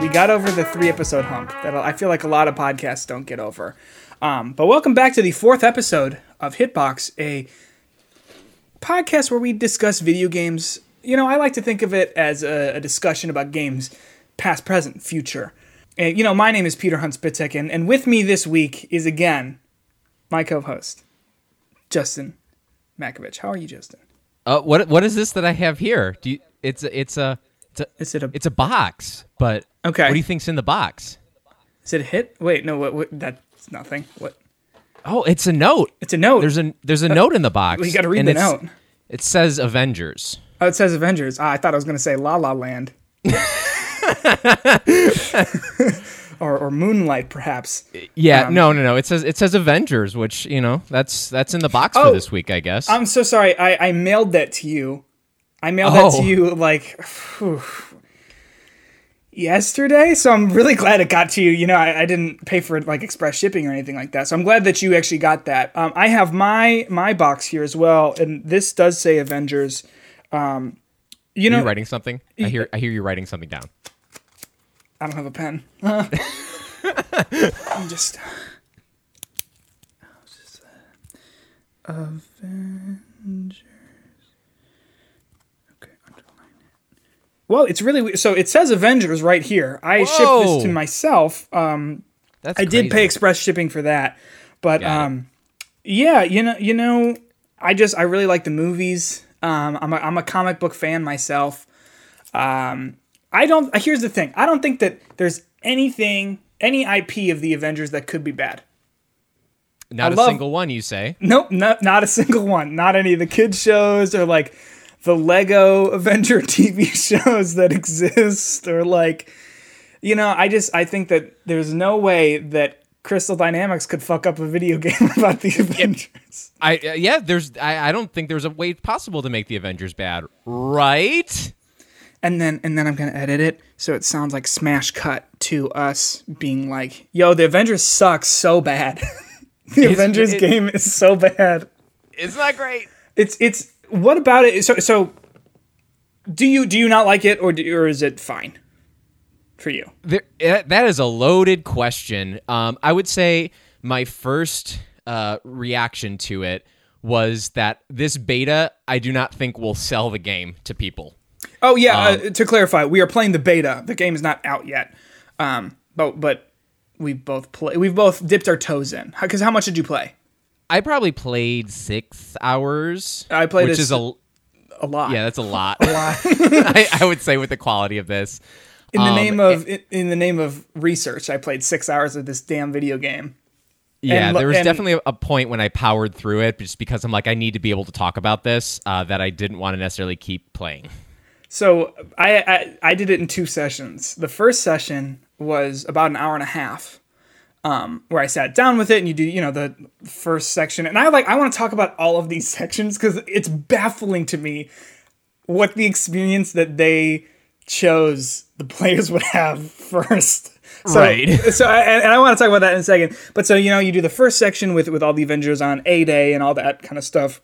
We got over the three episode hump that I feel like a lot of podcasts don't get over. Um, but welcome back to the fourth episode of Hitbox, a podcast where we discuss video games. You know, I like to think of it as a, a discussion about games past, present, future. And, you know, my name is Peter Hunt and, and with me this week is again my co host, Justin Makovich. How are you, Justin? Uh, what what is this that I have here? Do you, it's it's a it's a Is it a it's a box, but Okay. What do you think's in the box? is it a hit? Wait, no, what, what that's nothing. What? Oh, it's a note. It's a note. There's a there's a note in the box. we gotta read the note. It says Avengers. Oh, it says Avengers. Ah, I thought I was going to say La La Land. or, or Moonlight, perhaps. Yeah, Um, no, no, no. It says it says Avengers, which you know that's that's in the box Oh, for this week, I guess. I'm so sorry. I, I mailed that to you. I mailed that Oh. to you like phew, yesterday. So I'm really glad it got to you. You know, I, I didn't pay for like express shipping or anything like that. So I'm glad that you actually got that. Um, I have my my box here as well, and this does say Avengers. Um, you Are know, you writing something? I hear I hear you writing something down. I don't have a pen. I'm just. Avengers. Okay, underline it. Well, it's really we- so. It says Avengers right here. I shipped this to myself. Um, That's I did pay express shipping for that, but Got it. um, yeah, you know, you know, I just I really like the movies. Um, I'm a, I'm a comic book fan myself. Um, I don't. Here's the thing. I don't think that there's anything, any IP of the Avengers that could be bad. Not I a love- single one, you say? Nope, not not a single one. Not any of the kids shows or like the Lego Avenger TV shows that exist or like you know, I just I think that there's no way that Crystal Dynamics could fuck up a video game about the Avengers. I uh, yeah, there's I, I don't think there's a way possible to make the Avengers bad, right? And then and then I'm gonna edit it so it sounds like smash cut to us being like, "Yo, the Avengers sucks so bad. the It's- Avengers it- game is so bad." It's not great. It's it's what about it? So so do you do you not like it or do, or is it fine for you? There, eh, that is a loaded question. Um, I would say my first uh, reaction to it was that this beta, I do not think will sell the game to people. Oh yeah, uh, to clarify, we are playing the beta. The game is not out yet. Um, but but we both play. We've both dipped our toes in. Because how much did you play? I probably played six hours. I played which is a is a A lot. yeah, that's a lot. A I, I would say with the quality of this. In the Um, name of in, in the name of research, I played six hours of this damn video game. Yeah, And there was and- definitely a, a point when I powered through it just because I'm like, I need to be able to talk about this uh, that I didn't want to necessarily keep playing. So I, I I did it in two sessions. The first session was about an hour and a half, um, where I sat down with it and you do you know the first section, and I like I want to talk about all of these sections because it's baffling to me what the experience that they chose the players would have first. So, Right. So and and I want to talk about that in a second. But so you know you do the first section with with all the Avengers on A Day and all that kind of stuff.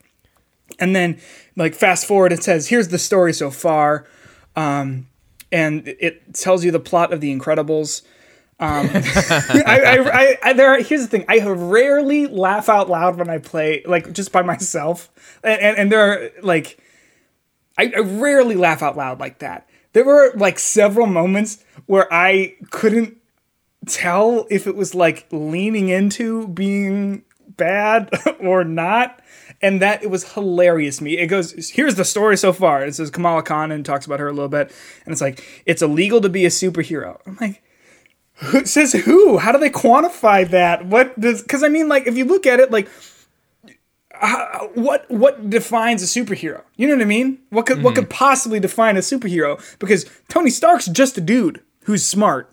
And then, like, fast forward, it says, here's the story so far. Um, and it tells you the plot of The Incredibles. Um, I, I, I, there are, here's the thing I rarely laugh out loud when I play, like, just by myself. And, and, and there are, like, I, I rarely laugh out loud like that. There were, like, several moments where I couldn't tell if it was, like, leaning into being bad or not and that it was hilarious to me. It goes, here's the story so far. It says Kamala Khan and talks about her a little bit, and it's like it's illegal to be a superhero. I'm like, who says who? How do they quantify that? What does? Because I mean, like, if you look at it, like, how, what what defines a superhero? You know what I mean? What could what could mm-hmm. possibly define a superhero? Because Tony Stark's just a dude who's smart.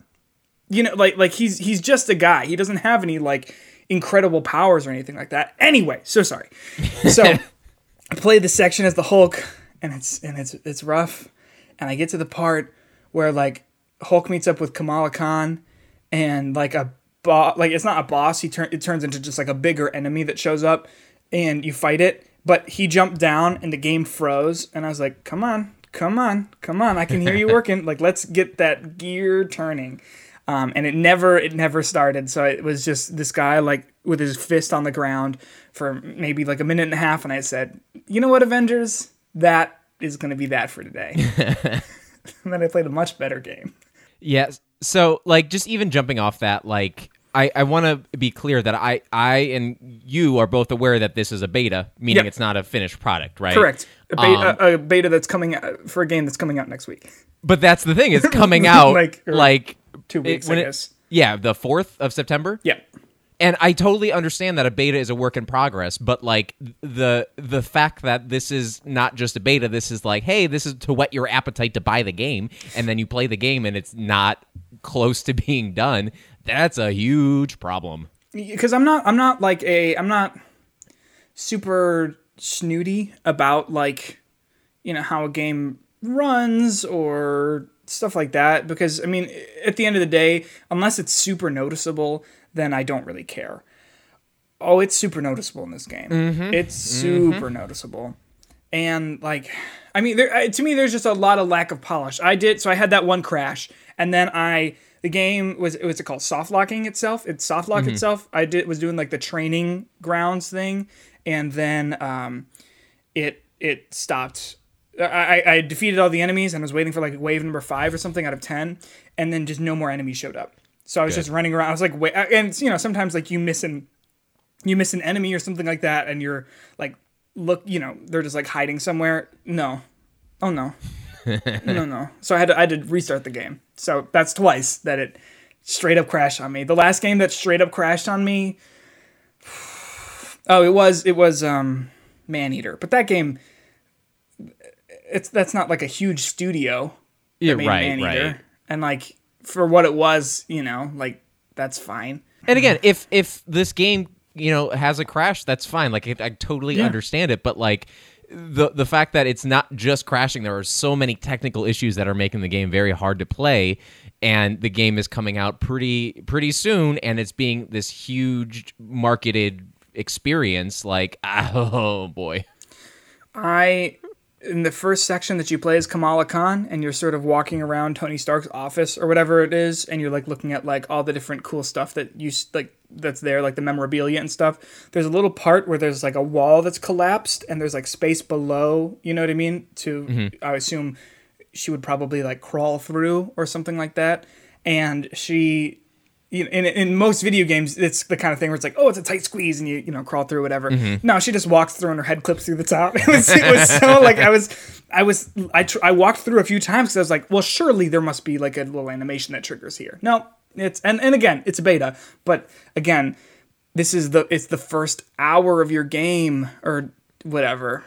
You know, like like he's he's just a guy. He doesn't have any like incredible powers or anything like that. Anyway, so sorry. So I played the section as the Hulk, and it's and it's it's rough. And I get to the part where like Hulk meets up with Kamala Khan, and like a boss, like it's not a boss. He turn it turns into just like a bigger enemy that shows up, and you fight it. But he jumped down, and the game froze. And I was like, "Come on, come on, come on. I can hear you working. like, let's get that gear turning. Um, and it never, it never started. So it was just this guy like with his fist on the ground for maybe like a minute and a half. And I said, you know what, Avengers, that is going to be that for today. and then I played a much better game. Yes. So, like, just even jumping off that, like, I, I want to be clear that I, I and you are both aware that this is a beta, meaning Yep. it's not a finished product, right? Correct. A, Um, beta, a, a beta that's coming out for a game that's coming out next week. But that's the thing; it's coming out Like, like, two weeks, when I it- yeah, the fourth of September. Yeah. and I totally understand that a beta is a work in progress, but like the the fact that this is not just a beta, this is like, hey, this is to whet your appetite to buy the game, and then you play the game and it's not close to being done. That's a huge problem. because I'm not I'm not like a I'm not super snooty about like you know how a game runs or stuff like that because I mean at the end of the day unless it's super noticeable then I don't really care. Oh, it's super noticeable in this game. Mm-hmm. It's mm-hmm. super noticeable. And like I mean there to me there's just a lot of lack of polish. I did so I had that one crash and then I the game was what's it called? Soft locking itself? It soft locked itself. I did was doing like the training grounds thing and then um it it stopped. I, I I defeated all the enemies and was waiting for like wave number five or something out of ten and then just no more enemies showed up. So i was just running around. I was like wait and you know sometimes like you miss an you miss an enemy or something like that and you're like look you know they're just like hiding somewhere. No. Oh no. No no. So I had, to, I had to restart the game. So that's twice that it straight up crashed on me. The last game that straight up crashed on me oh it was it was um Maneater. but that game it's that's not like a huge studio Yeah, right, right. and like for what it was you know like that's fine. And again, if if this game you know has a crash, that's fine. Like I, I totally Yeah. understand it, but like the the fact that it's not just crashing, there are so many technical issues that are making the game very hard to play. And the game is coming out pretty pretty soon, and it's being this huge marketed experience. Like, oh boy, I in the first section that you play is Kamala Khan and you're sort of walking around Tony Stark's office or whatever it is and you're like looking at like all the different cool stuff that you like that's there like the memorabilia and stuff. There's a little part where there's like a wall that's collapsed and there's like space below, you know what I mean? To mm-hmm. I assume she would probably like crawl through or something like that. And she you know, in, in most video games, it's the kind of thing where it's like, oh, it's a tight squeeze, and you you know crawl through whatever. Mm-hmm. No, she just walks through, and her head clips through the top. It was it was so like I was I was I tr- I walked through a few times because I was like, well, surely there must be like a little animation that triggers here. No, it's and and again, it's a beta, but again, this is the it's the first hour of your game or whatever.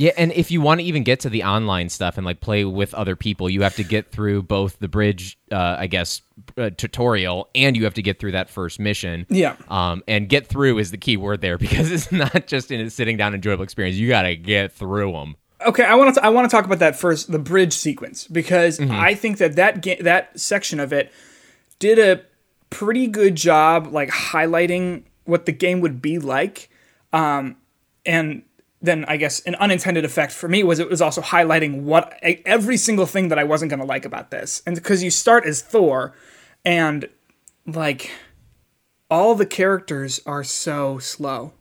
Yeah, and if you want to even get to the online stuff and like play with other people, you have to get through both the bridge, uh, I guess, uh, tutorial, and you have to get through that first mission. Yeah. Um, and get through is the key word there because it's not just in a sitting down enjoyable experience. You got to get through them. Okay, I want to I want to talk about that first, the bridge sequence, because I think that that ga- that section of it did a pretty good job, like highlighting what the game would be like, um, and then I guess an unintended effect for me was it was also highlighting what every single thing that I wasn't going to like about this, and because you start as Thor, and like all the characters are so slow.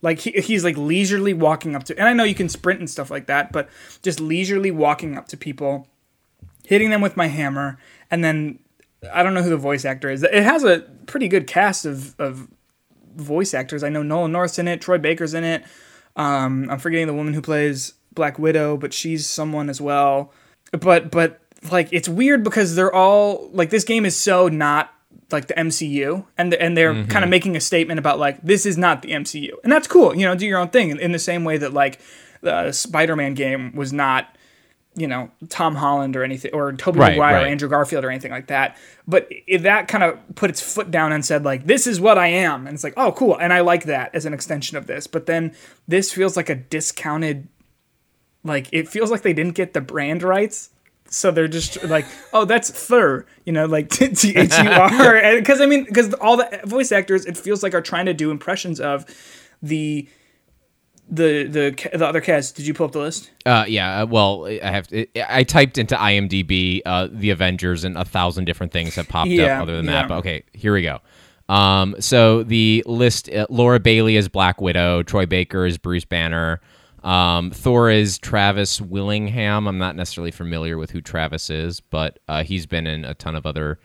Like he, he's like leisurely walking up to, and I know you can sprint and stuff like that, but just leisurely walking up to people, hitting them with my hammer, and then I don't know who the voice actor is. It has a pretty good cast of of voice actors. I know Nolan North's in it, Troy Baker's in it. Um, I'm forgetting the woman who plays Black Widow, but she's someone as well. But but like it's weird because they're all like this game is so not like the MCU, and and they're kind of making a statement about like this is not the MCU, and that's cool. You know, do your own thing in, in the same way that like the Spider-Man game was not you know Tom Holland or anything or Tobey Right, Maguire right. or Andrew Garfield or anything like that. But if that kind of put its foot down and said like this is what I am, and it's like oh cool, and I like that as an extension of this. But then this feels like a discounted, like it feels like they didn't get the brand rights. So they're just like, oh, that's Thur, you know, like T H U R, because I mean, because all the voice actors, it feels like are trying to do impressions of the the the the other cast. Did you pull up the list? Uh, yeah. uh, Well, I have. To, I typed into IMDb uh, the Avengers, and a thousand different things have popped Yeah, up other than yeah. that. But okay, here we go. Um, so the list: uh, Laura Bailey is Black Widow, Troy Baker is Bruce Banner, um, Thor is Travis Willingham. I'm not necessarily familiar with who Travis is, but uh, he's been in a ton of other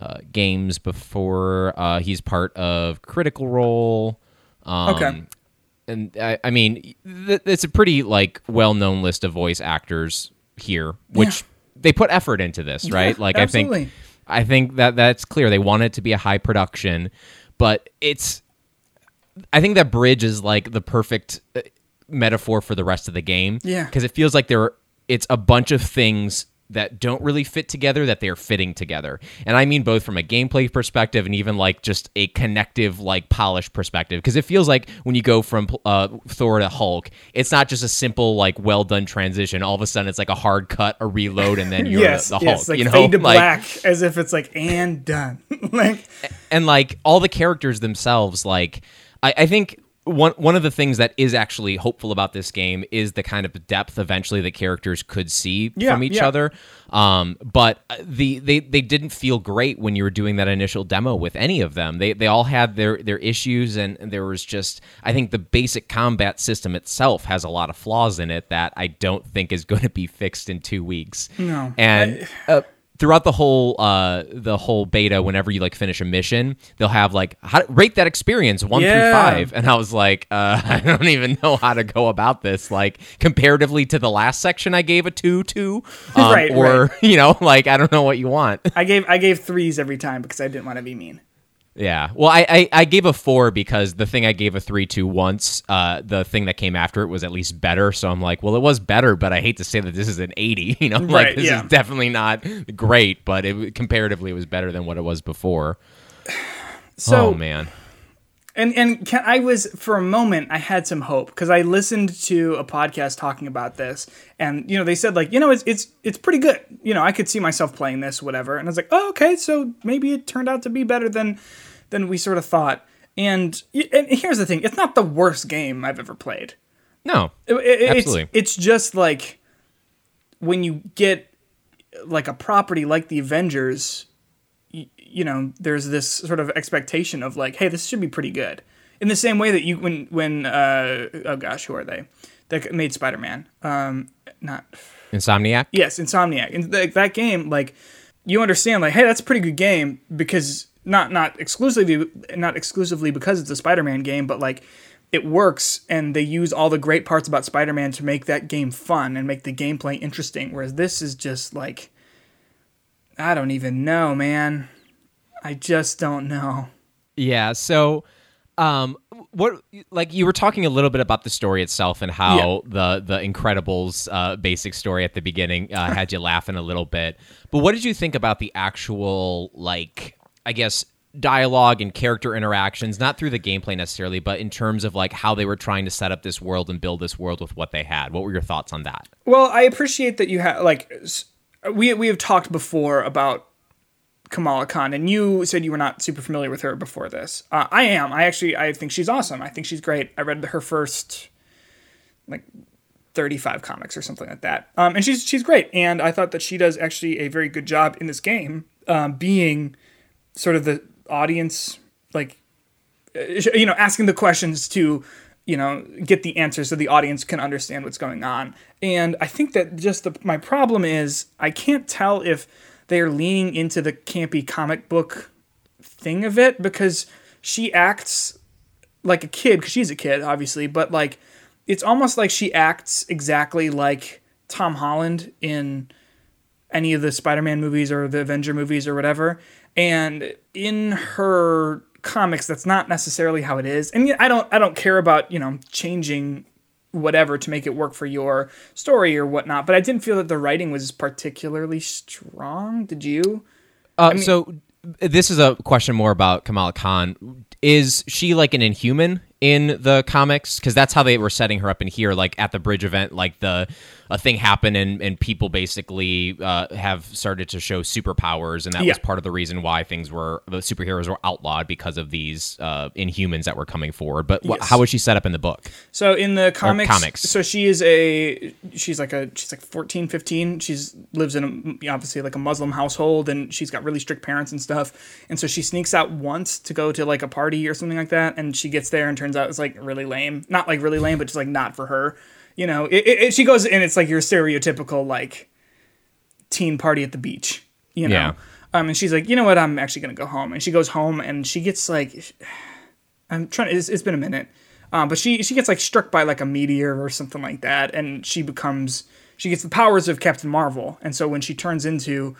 uh, games before. Uh, he's part of Critical Role. Um, Okay. And I, I mean, th- it's a pretty like well-known list of voice actors here, which they put effort into this, right? like absolutely. I think, I think that that's clear. They want it to be a high production, but it's. I think that bridge is like the perfect uh, metaphor for the rest of the game. Yeah. because it feels like there, it's a bunch of things that don't really fit together that they are fitting together. And i mean both from a gameplay perspective and even like just a connective like polished perspective. Because it feels like when you go from uh, thor to hulk it's not just a simple like well done transition. All of a sudden it's like a hard cut a reload and then you're yes, the, the yes, hulk like you know? fade to Like- black, as if it's like and done. like and like all the characters themselves like I, I think one one of the things that is actually hopeful about this game is the kind of depth eventually the characters could see Yeah, from each yeah. other. Um but the they they didn't feel great when you were doing that initial demo with any of them. They they all had their their issues and there was just i think the basic combat system itself has a lot of flaws in it that i don't think is going to be fixed in 2 weeks. No, and uh, throughout the whole uh the whole beta whenever you like finish a mission they'll have like how rate that experience one through five and i was like uh i don't even know how to go about this like comparatively to the last section i gave a two two um, Right, or right. you know like i don't know what you want I gave I gave threes every time because I didn't want to be mean. Yeah. Well I, I i gave a four because the thing i gave a three to once uh the thing that came after it was at least better. So i'm like well it was better but i hate to say that this is an 80 you know like Right, this yeah. is definitely not great but it comparatively it was better than what it was before. So oh man And and can, I was for a moment I had some hope because I listened to a podcast talking about this, and you know they said like you know it's it's it's pretty good. You know I could see myself playing this, whatever. And I was like, oh okay, so maybe it turned out to be better than than we sort of thought. And, and here's the thing: it's not the worst game I've ever played. no It- it- it's, Absolutely. it's just like when you get like a property like the Avengers, you, know, there's this sort of expectation of like, hey, this should be pretty good. In the same way that you when when uh, oh gosh, who are they? That made Spider Man. Um, not insomniac yes, Insomniac. And th- that game, like, you understand, like, hey, that's a pretty good game because not not exclusively not exclusively because it's a Spider-Man game, but like it works and they use all the great parts about Spider-Man to make that game fun and make the gameplay interesting. Whereas this is just like I don't even know, man. I just don't know. Yeah. So, um, what like you were talking a little bit about the story itself and how the the Incredibles uh, basic story at the beginning uh, had you laughing a little bit. But what did you think about the actual like I guess dialogue and character interactions not through the gameplay necessarily but in terms of like how they were trying to set up this world and build this world with what they had what were your thoughts on that Well, I appreciate that you have like we we have talked before about Kamala Khan, and you said you were not super familiar with her before this. Uh, I am. I actually I think she's awesome. I think she's great. I read her first like 35 comics or something like that. Um, and she's she's great. And I thought that she does actually a very good job in this game, um, being sort of the audience, like uh, you know, asking the questions to you know get the answers so the audience can understand what's going on. And I think that just the, my problem is I can't tell if they are leaning into the campy comic book thing of it because she acts like a kid because she's a kid obviously but like it's almost like she acts exactly like tom holland in any of the spider-man movies or the avenger movies or whatever. And in her comics that's not necessarily how it is. And i don't i don't care about you know changing whatever to make it work for your story or whatnot but i didn't feel that the writing was particularly strong. Did you? Uh, so this is a question more about Kamala Khan. Is she like an inhuman in the comics? Because that's how they were setting her up in here, like at the bridge event, like the a thing happened and, and people basically uh, have started to show superpowers, and that Yeah. was part of the reason why things were the superheroes were outlawed because of these uh, Inhumans that were coming forward. But wh- Yes. how was she set up in the book? So in the comics, comics. so she is a she's like a she's like 14, 15. She's lives in a, obviously like a Muslim household and she's got really strict parents and stuff. And so she sneaks out once to go to like a party or something like that and she gets there and turns out it's like really lame. Not like really lame, but just like not for her. You know, it, it, it- she goes and it's like your stereotypical like teen party at the beach, you know. Yeah. Um, and she's like, you know what? I'm actually gonna go home. And she goes home, and she gets like, I'm trying. It's, it's been a minute, um, but she she gets like struck by like a meteor or something like that, and she becomes she gets the powers of Captain Marvel. And so when she turns into,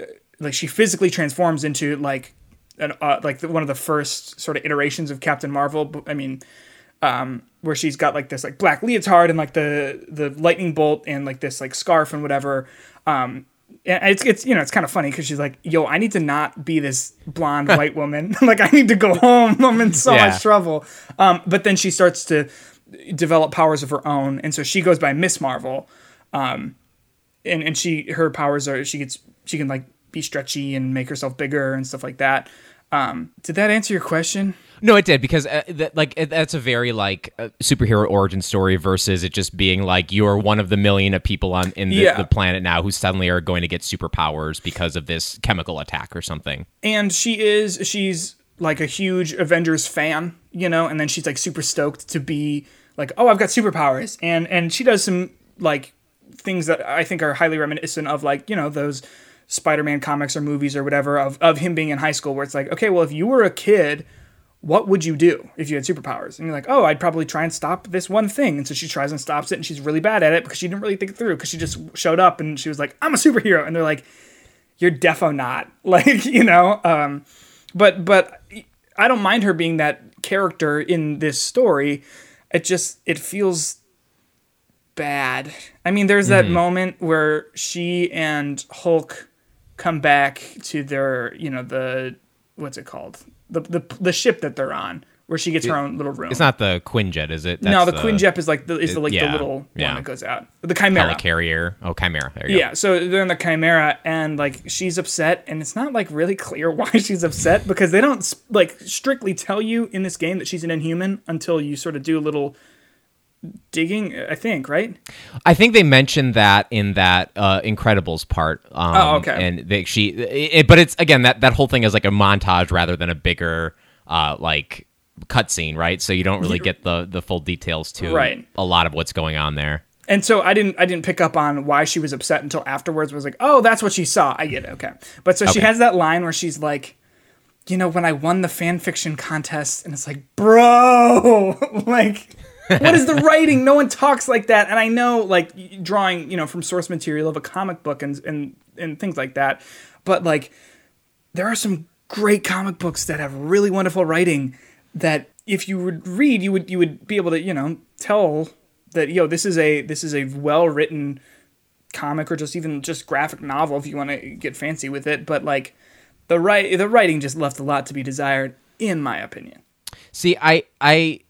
uh, like, she physically transforms into like, an uh, like the, one of the first sort of iterations of Captain Marvel. I mean, um, where she's got like this like black leotard and like the the lightning bolt and like this like scarf and whatever. Um, and it's it's you know it's kind of funny because she's like, yo, I need to not be this blonde white woman. like I need to go home. I'm in so Yeah. much trouble. Um, but then she starts to develop powers of her own, and so she goes by Miss Marvel. Um, and and she her powers are she gets she can like be stretchy and make herself bigger and stuff like that. Um, did that answer your question? No, it did because uh, that, like it, that's a very like uh, superhero origin story versus it just being like you're one of the million of people on in the, Yeah. the planet now who suddenly are going to get superpowers because of this chemical attack or something. and she is she's like a huge avengers fan you know and then she's like super stoked to be like oh i've got superpowers and and she does some like things that i think are highly reminiscent of like you know those spider-man comics or movies or whatever of, of him being in high school where it's like okay well if you were a kid what would you do if you had superpowers? And you're like, oh, I'd probably try and stop this one thing. And so she tries and stops it, and she's really bad at it because she didn't really think it through because she just showed up and she was like, I'm a superhero. And they're like, you're defo not. Like, you know, um, but but I don't mind her being that character in this story. It just it feels bad. I mean, there's that moment where she and Hulk come back to their, you know, the what's it called? The the the ship that they're on, where she gets her own little room. It's not the Quinjet, is it? no, That's the Quinjet is like the is the like yeah, the little yeah. one that goes out. The Chimera. carrier. Oh, chimera. There you Yeah, so they're in the Chimera, and like she's upset, and it's not like really clear why she's upset because they don't like strictly tell you in this game that she's an Inhuman until you sort of do a little digging. I think, right? I think they mentioned that in that uh, Incredibles part. Um, Oh, okay. And they, she, it, but it's again that that whole thing is like a montage rather than a bigger uh, like cutscene, right? So you don't really get the the full details to Right. a lot of what's going on there. And so I didn't I didn't pick up on why she was upset until afterwards. I was like, oh, that's what she saw. I get it. Okay, but so she has that line where she's like. You know, when I won the fan fiction contest, and it's like, bro, like, what is the writing? No one talks like that. And I know, like, drawing, you know, from source material of a comic book and and and things like that. But like, there are some great comic books that have really wonderful writing that if you would read, you would you would be able to, you know, tell that yo, this is a this is a well written comic or just even just graphic novel if you want to get fancy with it. But like, the right the writing just left a lot to be desired, in my opinion. See, I I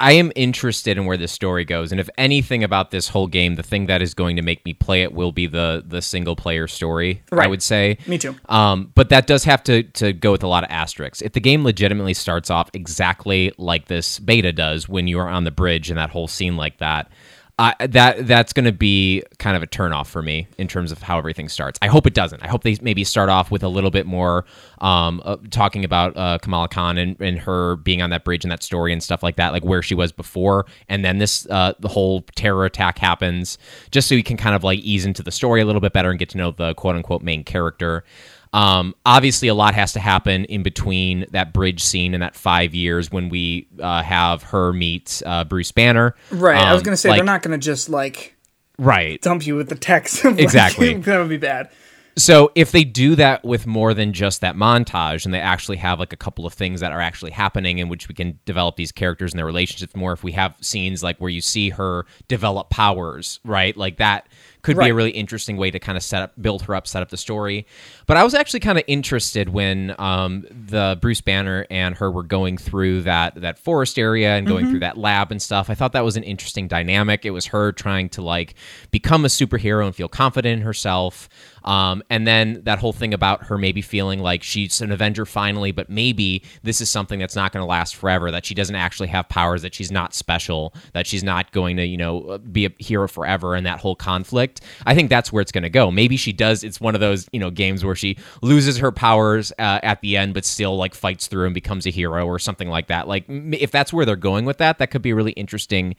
I am interested in where this story goes, and if anything about this whole game, the thing that is going to make me play it will be the the single player story. I would say. Me too. Um, but that does have to to go with a lot of asterisks. If the game legitimately starts off exactly like this beta does when you are on the bridge and that whole scene like that, uh, that that's going to be kind of a turnoff for me in terms of how everything starts. I hope it doesn't. I hope they maybe start off with a little bit more um, uh, talking about uh, Kamala Khan and, and her being on that bridge and that story and stuff like that, like where she was before, and then this uh, the whole terror attack happens, just so you can kind of like ease into the story a little bit better and get to know the quote unquote main character. Um, obviously, a lot has to happen in between that bridge scene and that five years when we uh, have her meet uh, Bruce Banner. Right. I was Um, gonna say like- they're not gonna just like right. dump you with the text. Like, Exactly. that would be bad. So if they do that with more than just that montage and they actually have like a couple of things that are actually happening in which we can develop these characters and their relationships more if we have scenes like where you see her develop powers, right? Like that could be a really interesting way to kind of set up build her up, set up the story. But I was actually kind of interested when um, the Bruce Banner and her were going through that that forest area and going through that lab and stuff. I thought that was an interesting dynamic. It was her trying to like become a superhero and feel confident in herself. Um, and then that whole thing about her maybe feeling like she's an Avenger finally, but maybe this is something that's not going to last forever. That she doesn't actually have powers. That she's not special. That she's not going to, you know, be a hero forever. And that whole conflict. I think that's where it's going to go. Maybe she does. It's one of those, you know, games where she loses her powers uh, at the end, but still like fights through and becomes a hero or something like that. Like if that's where they're going with that, that could be a really interesting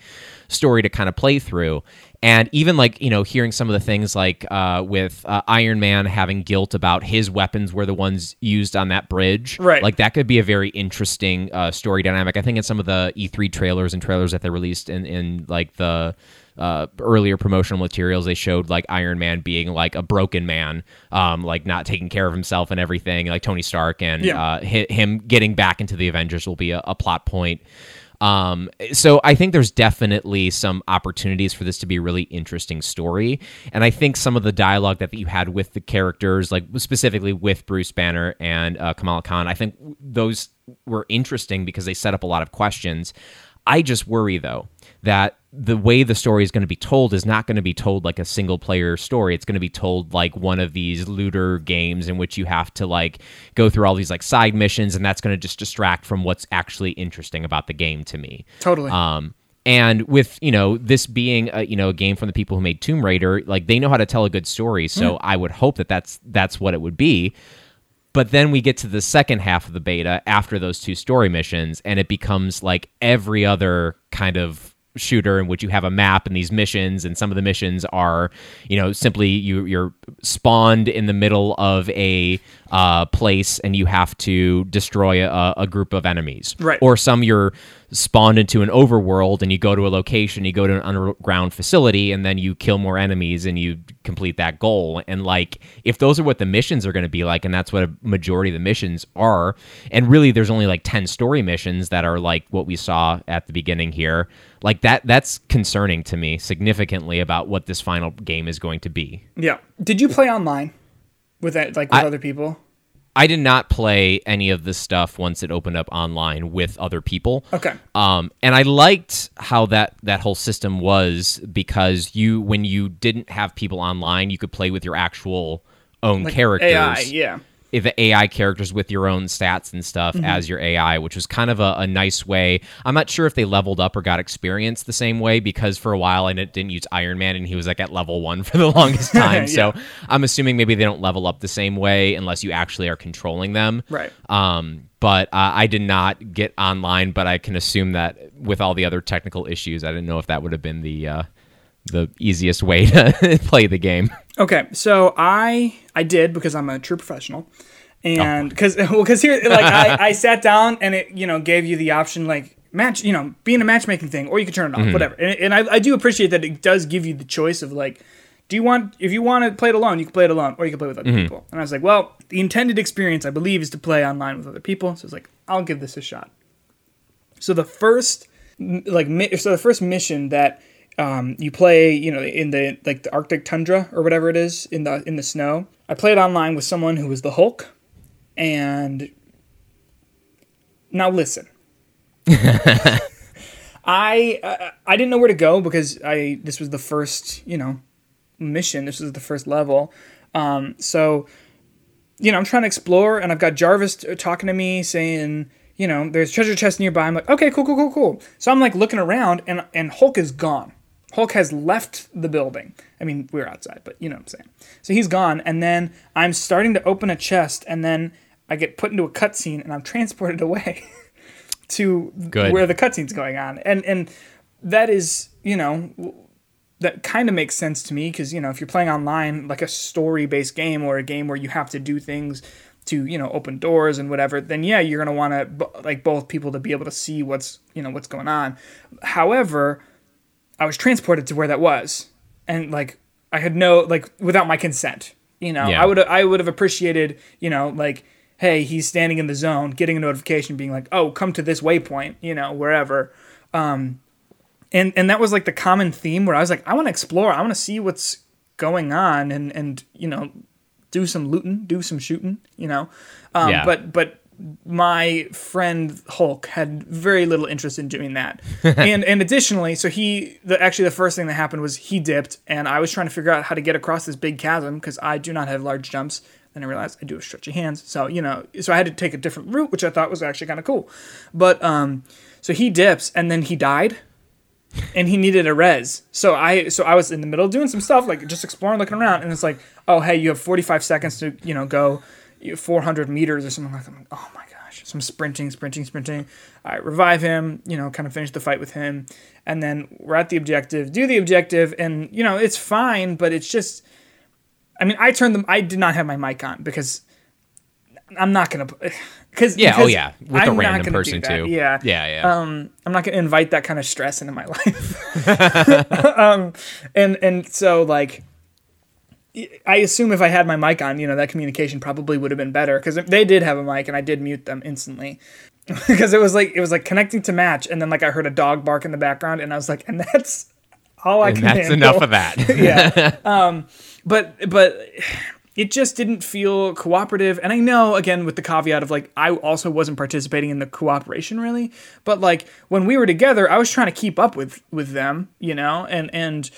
story to kind of play through. And even like, you know, hearing some of the things like uh, with uh, Iron Man having guilt about his weapons were the ones used on that bridge. Right. Like that could be a very interesting uh, story dynamic. I think in some of the E3 trailers and trailers that they released in, in like the uh, earlier promotional materials, they showed like Iron Man being like a broken man, um, like not taking care of himself and everything, like Tony Stark, and Yeah. uh, hi- him getting back into the Avengers will be a, a plot point. Um, so I think there's definitely some opportunities for this to be a really interesting story, and I think some of the dialogue that you had with the characters, like specifically with Bruce Banner and uh, Kamala Khan, I think those were interesting because they set up a lot of questions. I just worry though that the way the story is going to be told is not going to be told like a single player story. It's going to be told like one of these looter games in which you have to like go through all these like side missions, and that's going to just distract from what's actually interesting about the game to me. Totally. Um, and with you know this being a, you know a game from the people who made Tomb Raider, like they know how to tell a good story. So I would hope that that's that's what it would be. But then we get to the second half of the beta after those two story missions, and it becomes like every other kind of shooter in which you have a map and these missions, and some of the missions are, you know, simply you you're spawned in the middle of a uh, place and you have to destroy a, a group of enemies, Right. Or some you're spawned into an overworld and you go to a location, you go to an underground facility, and then you kill more enemies and you complete that goal. And like, if those are what the missions are going to be like, and that's what a majority of the missions are, and really there's only like 10 story missions that are like what we saw at the beginning here, like that, that's concerning to me significantly about what this final game is going to be. yeah. Did you play online with that, like with I- other people? I did not play any of this stuff once it opened up online with other people. Okay. Um, and I liked how that that whole system was because you when you didn't have people online, you could play with your actual own characters. AI, yeah. The AI characters with your own stats and stuff Mm-hmm. as your AI, which was kind of a, a nice way. I'm not sure if they leveled up or got experience the same way because for a while I didn't use Iron Man and he was like at level one for the longest time. So I'm assuming maybe they don't level up the same way unless you actually are controlling them. Right. Um, but uh, I did not get online, but I can assume that with all the other technical issues, I didn't know if that would have been the uh, the easiest way to play the game. Okay, so I I did because I'm a true professional, and Oh. because well because here like I, I sat down and it you know gave you the option like match you know being a matchmaking thing or you can turn it off Mm-hmm. whatever and, and I, I do appreciate that it does give you the choice of like do you want if you want to play it alone you can play it alone or you can play with other Mm-hmm. people and I was like well the intended experience I believe is to play online with other people so it's like I'll give this a shot so the first like mi- so the first mission that um, you play, you know, in the like the Arctic tundra or whatever it is in the in the snow. I played online with someone who was the Hulk, and now listen. I uh, I didn't know where to go because I this was the first you know mission. This was the first level, um, so you know I'm trying to explore, and I've got Jarvis t- talking to me saying you know there's treasure chest nearby. I'm like okay cool cool cool cool. So I'm like looking around, and and Hulk is gone. Hulk has left the building. I mean we're outside, but you know what I'm saying. So he's gone, and then I'm starting to open a chest, and then I get put into a cutscene, and I'm transported away. to Good. where the cutscene's going on, and and that is you know that kind of makes sense to me because you know if you're playing online like a story based game or a game where you have to do things to you know open doors and whatever, then yeah you're gonna want to like both people to be able to see what's you know what's going on. However, I was transported to where that was, and like I had no like without my consent. You know, Yeah. I would I would have appreciated, you know, like, hey, he's standing in the zone, getting a notification, being like, oh, come to this waypoint, you know, wherever. Um, and and that was like the common theme where I was like, I want to explore, I want to see what's going on, and and you know, do some looting, do some shooting, you know. Um, Yeah. But but my friend Hulk had very little interest in doing that. and and additionally, so he the actually the first thing that happened was he dipped and I was trying to figure out how to get across this big chasm because I do not have large jumps. Then I realized I do have stretchy hands. So, you know, so I had to take a different route, which I thought was actually kind of cool. But um so he dips and then he died and he needed a res. So I so I was in the middle of doing some stuff like just exploring, looking around, and it's like, oh hey, you have 45 seconds to you know go 400 meters or something like that. I'm like, oh my gosh, some sprinting, sprinting, sprinting. I revive him, you know, kind of finish the fight with him, and then we're at the objective, do the objective, and you know it's fine, but it's just, I mean, I turned them, I did not have my mic on because. I'm not gonna, because Yeah. Oh yeah. With a I'm not random person too. Yeah, Yeah. Yeah. um, I'm not going to invite that kind of stress into my life. um, and and so like, I assume if I had my mic on, you know, that communication probably would have been better because they did have a mic and I did mute them instantly because it was like it was like connecting to match and then like I heard a dog bark in the background and I was like, and that's all I and can. that's handle. enough of that. yeah. Um, but but it just didn't feel cooperative. And I know again with the caveat of like I also wasn't participating in the cooperation really. But like when we were together, I was trying to keep up with with them, you know, and and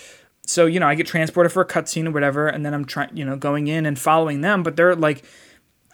so you know I get transported for a cutscene or whatever, and then I'm trying you know going in and following them, but they're like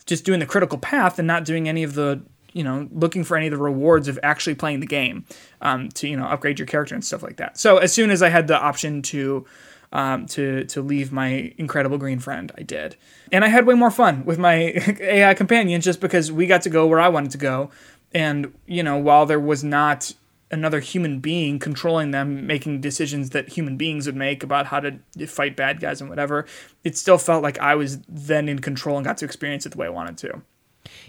just doing the critical path and not doing any of the you know looking for any of the rewards of actually playing the game um, to you know upgrade your character and stuff like that. So as soon as i had the option to um, to to leave my incredible green friend i did. And i had way more fun with my ai companion just because we got to go where i wanted to go. And you know while there was not another human being controlling them making decisions that human beings would make about how to fight bad guys and whatever it still felt like i was then in control and got to experience it the way i wanted to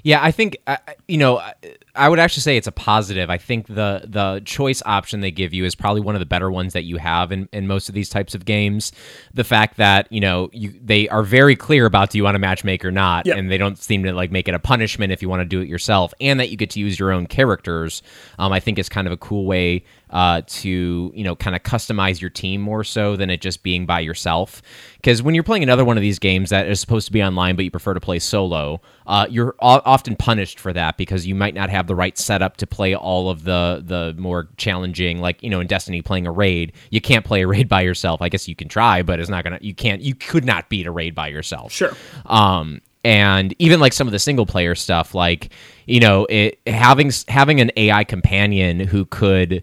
Yeah, I think uh, you know. I- I would actually say it's a positive. I think the the choice option they give you is probably one of the better ones that you have in, in most of these types of games. The fact that you know you they are very clear about do you want to matchmake or not, Yep. and they don't seem to like make it a punishment if you want to do it yourself, and that you get to use your own characters. Um, I think is kind of a cool way uh, to you know kind of customize your team more so than it just being by yourself. Because when you're playing another one of these games that is supposed to be online, but you prefer to play solo, uh, you're o- often punished for that because you might not have the right setup to play all of the the more challenging, like you know in Destiny playing a raid. You can't play a raid by yourself. I guess you can try, but it's not gonna. You can't. You could not beat a raid by yourself. Sure. Um, and even like some of the single player stuff, like you know, it having having an AI companion who could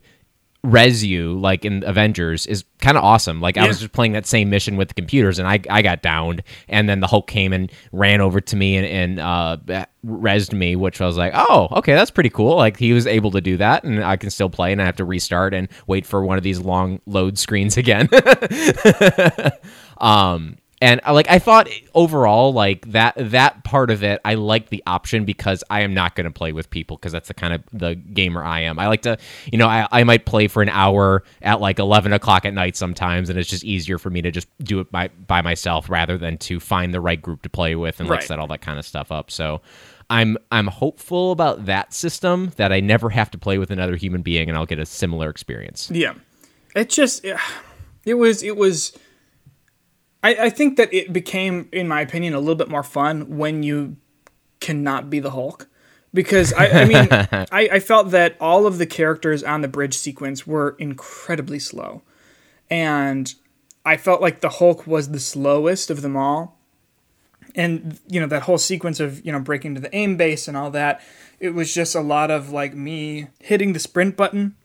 res you like in Avengers is kind of awesome. Like I was just playing that same mission with the computers and I, I got downed and then the Hulk came and ran over to me and, and uh resed me, which I was like, oh, okay, that's pretty cool. Like he was able to do that and I can still play and I have to restart and wait for one of these long load screens again. um and uh, like I thought overall like that that part of it I like the option because I am not going to play with people because that's the kind of the gamer I am. I like to you know I, I might play for an hour at like eleven o'clock at night sometimes and it's just easier for me to just do it by by myself rather than to find the right group to play with and like Right. set all that kind of stuff up. So I'm I'm hopeful about that system that I never have to play with another human being and I'll get a similar experience. Yeah, it just it was it was. I, I think that it became, in my opinion, a little bit more fun when you cannot be the Hulk, because I, I mean I, I felt that all of the characters on the bridge sequence were incredibly slow, and I felt like the Hulk was the slowest of them all. And you know that whole sequence of you know breaking to the AIM base and all that, it was just a lot of like me hitting the sprint button.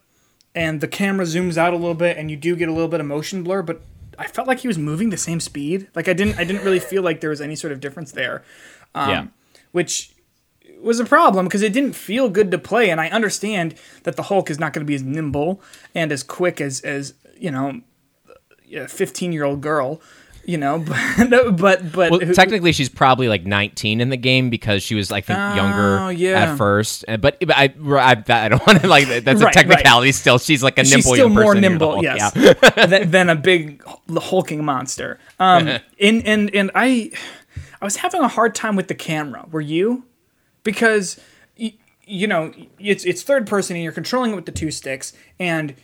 And the camera zooms out a little bit and you do get a little bit of motion blur but i felt like he was moving the same speed like i didn't i didn't really feel like there was any sort of difference there um, yeah. which was a problem because it didn't feel good to play and i understand that the hulk is not going to be as nimble and as quick as as you know a 15 year old girl you know but but but Well, who- technically, she's probably like 19 in the game because she was, I think, younger Oh, yeah. at first. Uh, But, but I, I, I don't want to like. That's a Right, technicality. Still, she's like a she's nimble still more person. Nimble, yes, yeah. than, than a big hulking monster. Um, and and and I, I was having a hard time with the camera. Were you? Because y- you know it's it's third person and you're controlling it with the two sticks, and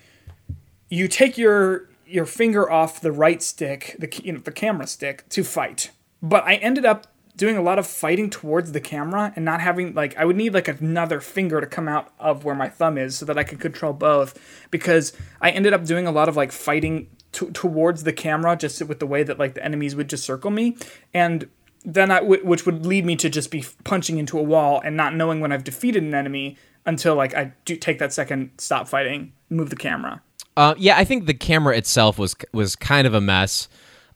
you take your your finger off the right stick, the you know the camera stick, to fight. But I ended up doing a lot of fighting towards the camera and not having like I would need like another finger to come out of where my thumb is so that I could control both because I ended up doing a lot of like fighting t- towards the camera just with the way that like the enemies would just circle me and then I w- which would lead me to just be punching into a wall and not knowing when I've defeated an enemy until like I do take that second stop fighting move the camera. Uh, yeah, I think the camera itself was was kind of a mess.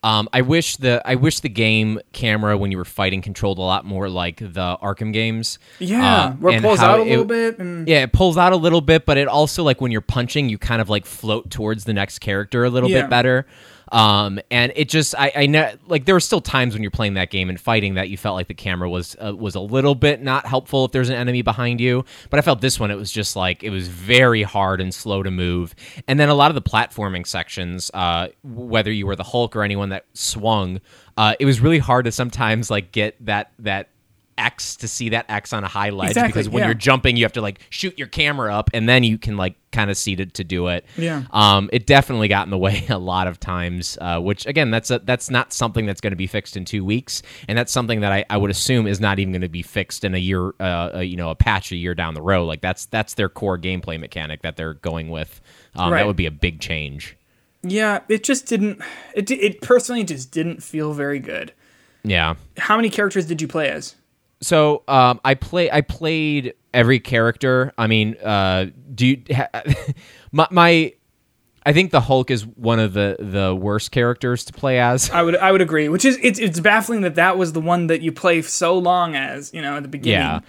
Um, I wish the I wish the game camera when you were fighting controlled a lot more like the Arkham games. Yeah, Uh, where it pulls out a it- little bit and Yeah, it pulls out a little bit, but it also like when you're punching, you kind of like float towards the next character a little Yeah. bit better. Um, and it just I I know like there were still times when you're playing that game and fighting that you felt like the camera was uh, was a little bit not helpful if there's an enemy behind you. But I felt this one it was just like it was very hard and slow to move. And then a lot of the platforming sections, uh, whether you were the Hulk or anyone that swung, uh, it was really hard to sometimes like get that that X to see that X on a high ledge Exactly, because when yeah. you're jumping, you have to like shoot your camera up and then you can like kind of see to, to do it. Yeah. Um, it definitely got in the way a lot of times, uh, which again, that's a, that's not something that's going to be fixed in two weeks, and that's something that I, I would assume is not even going to be fixed in a year, uh, a, you know, a patch a year down the road. Like that's that's their core gameplay mechanic that they're going with. Um, Right. That would be a big change. Yeah, it just didn't. It it personally just didn't feel very good. Yeah. How many characters did you play as? So um, I play. I played every character. I mean, uh, do you, ha, my, my? I think the Hulk is one of the the worst characters to play as. I would I would agree. Which is it's it's baffling that that was the one that you play so long as you know at the beginning. Yeah.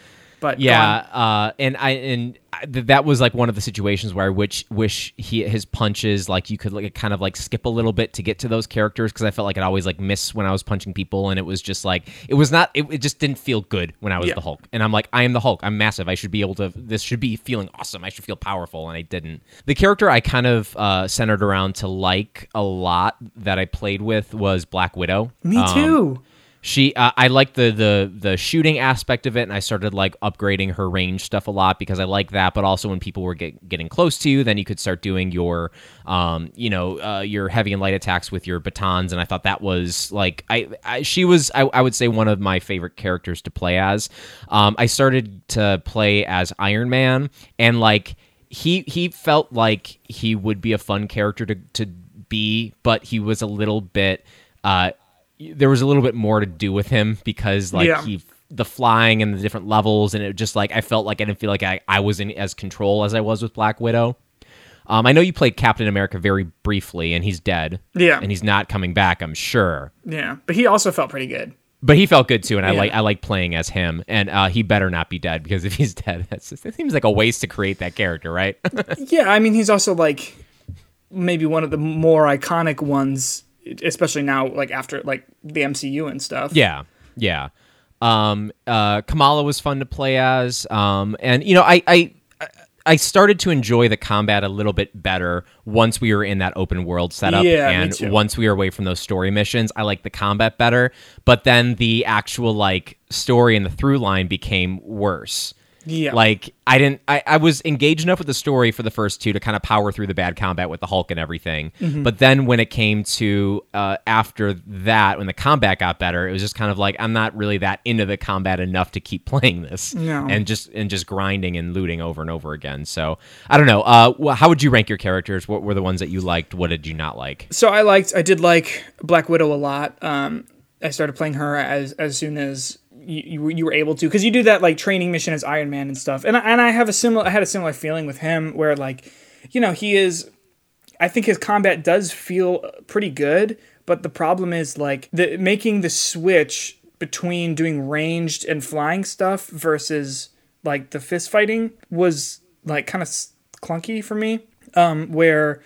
But Yeah, uh, and I and I, th- that was like one of the situations where I wish wish he his punches like you could like kind of like skip a little bit to get to those characters because I felt like I'd always like miss when I was punching people and it was just like it was not it, it just didn't feel good when I was Yeah. the Hulk. And I'm like I am the Hulk. I'm massive. I should be able to this should be feeling awesome. I should feel powerful. And I didn't. The character I kind of uh, centered around to like a lot that I played with was Black Widow. Me Um, too. She uh, i like the the the shooting aspect of it and i started like upgrading her range stuff a lot because i like that but also when people were get, getting close to you then you could start doing your um you know uh, your heavy and light attacks with your batons and i thought that was like i, I she was I, I would say one of my favorite characters to play as. Um i started to play as iron man and like he he felt like he would be a fun character to to be but he was a little bit uh there was a little bit more to do with him because like Yeah. he the flying and the different levels and it just like I felt like I didn't feel like I, I was in as control as I was with Black Widow. Um, I know you played Captain America very briefly and he's dead. Yeah. And he's not coming back, I'm sure. Yeah, but he also felt pretty good. But he felt good too, and I Yeah. like I like playing as him. And uh, he better not be dead because if he's dead, that's just, it seems like a waste to create that character, right? Yeah, I mean he's also like maybe one of the more iconic ones, especially now like after like the MCU and stuff. Yeah, yeah. Um, uh, Kamala was fun to play as, um, and you know, I, I, I started to enjoy the combat a little bit better once we were in that open world setup, Yeah, and once we were away from those story missions. I liked the combat better, but then the actual like story and the through line became worse. Yeah. Like I didn't I, I was engaged enough with the story for the first two to kind of power through the bad combat with the Hulk and everything. Mm-hmm. But then when it came to uh, after that, when the combat got better, it was just kind of like I'm not really that into the combat enough to keep playing this. No. And just and just grinding and looting over and over again. So I don't know. Uh how would you rank your characters? What were the ones that you liked? What did you not like? so I liked I did like Black Widow a lot. Um, I started playing her as as soon as you you, were- able to because you do that like training mission as Iron Man and stuff. And I, and I have a similar I had a similar feeling with him where like you know he is I think his combat does feel pretty good, but the problem is like the making the switch between doing ranged and flying stuff versus like the fist fighting was like kind of clunky for me. Um, where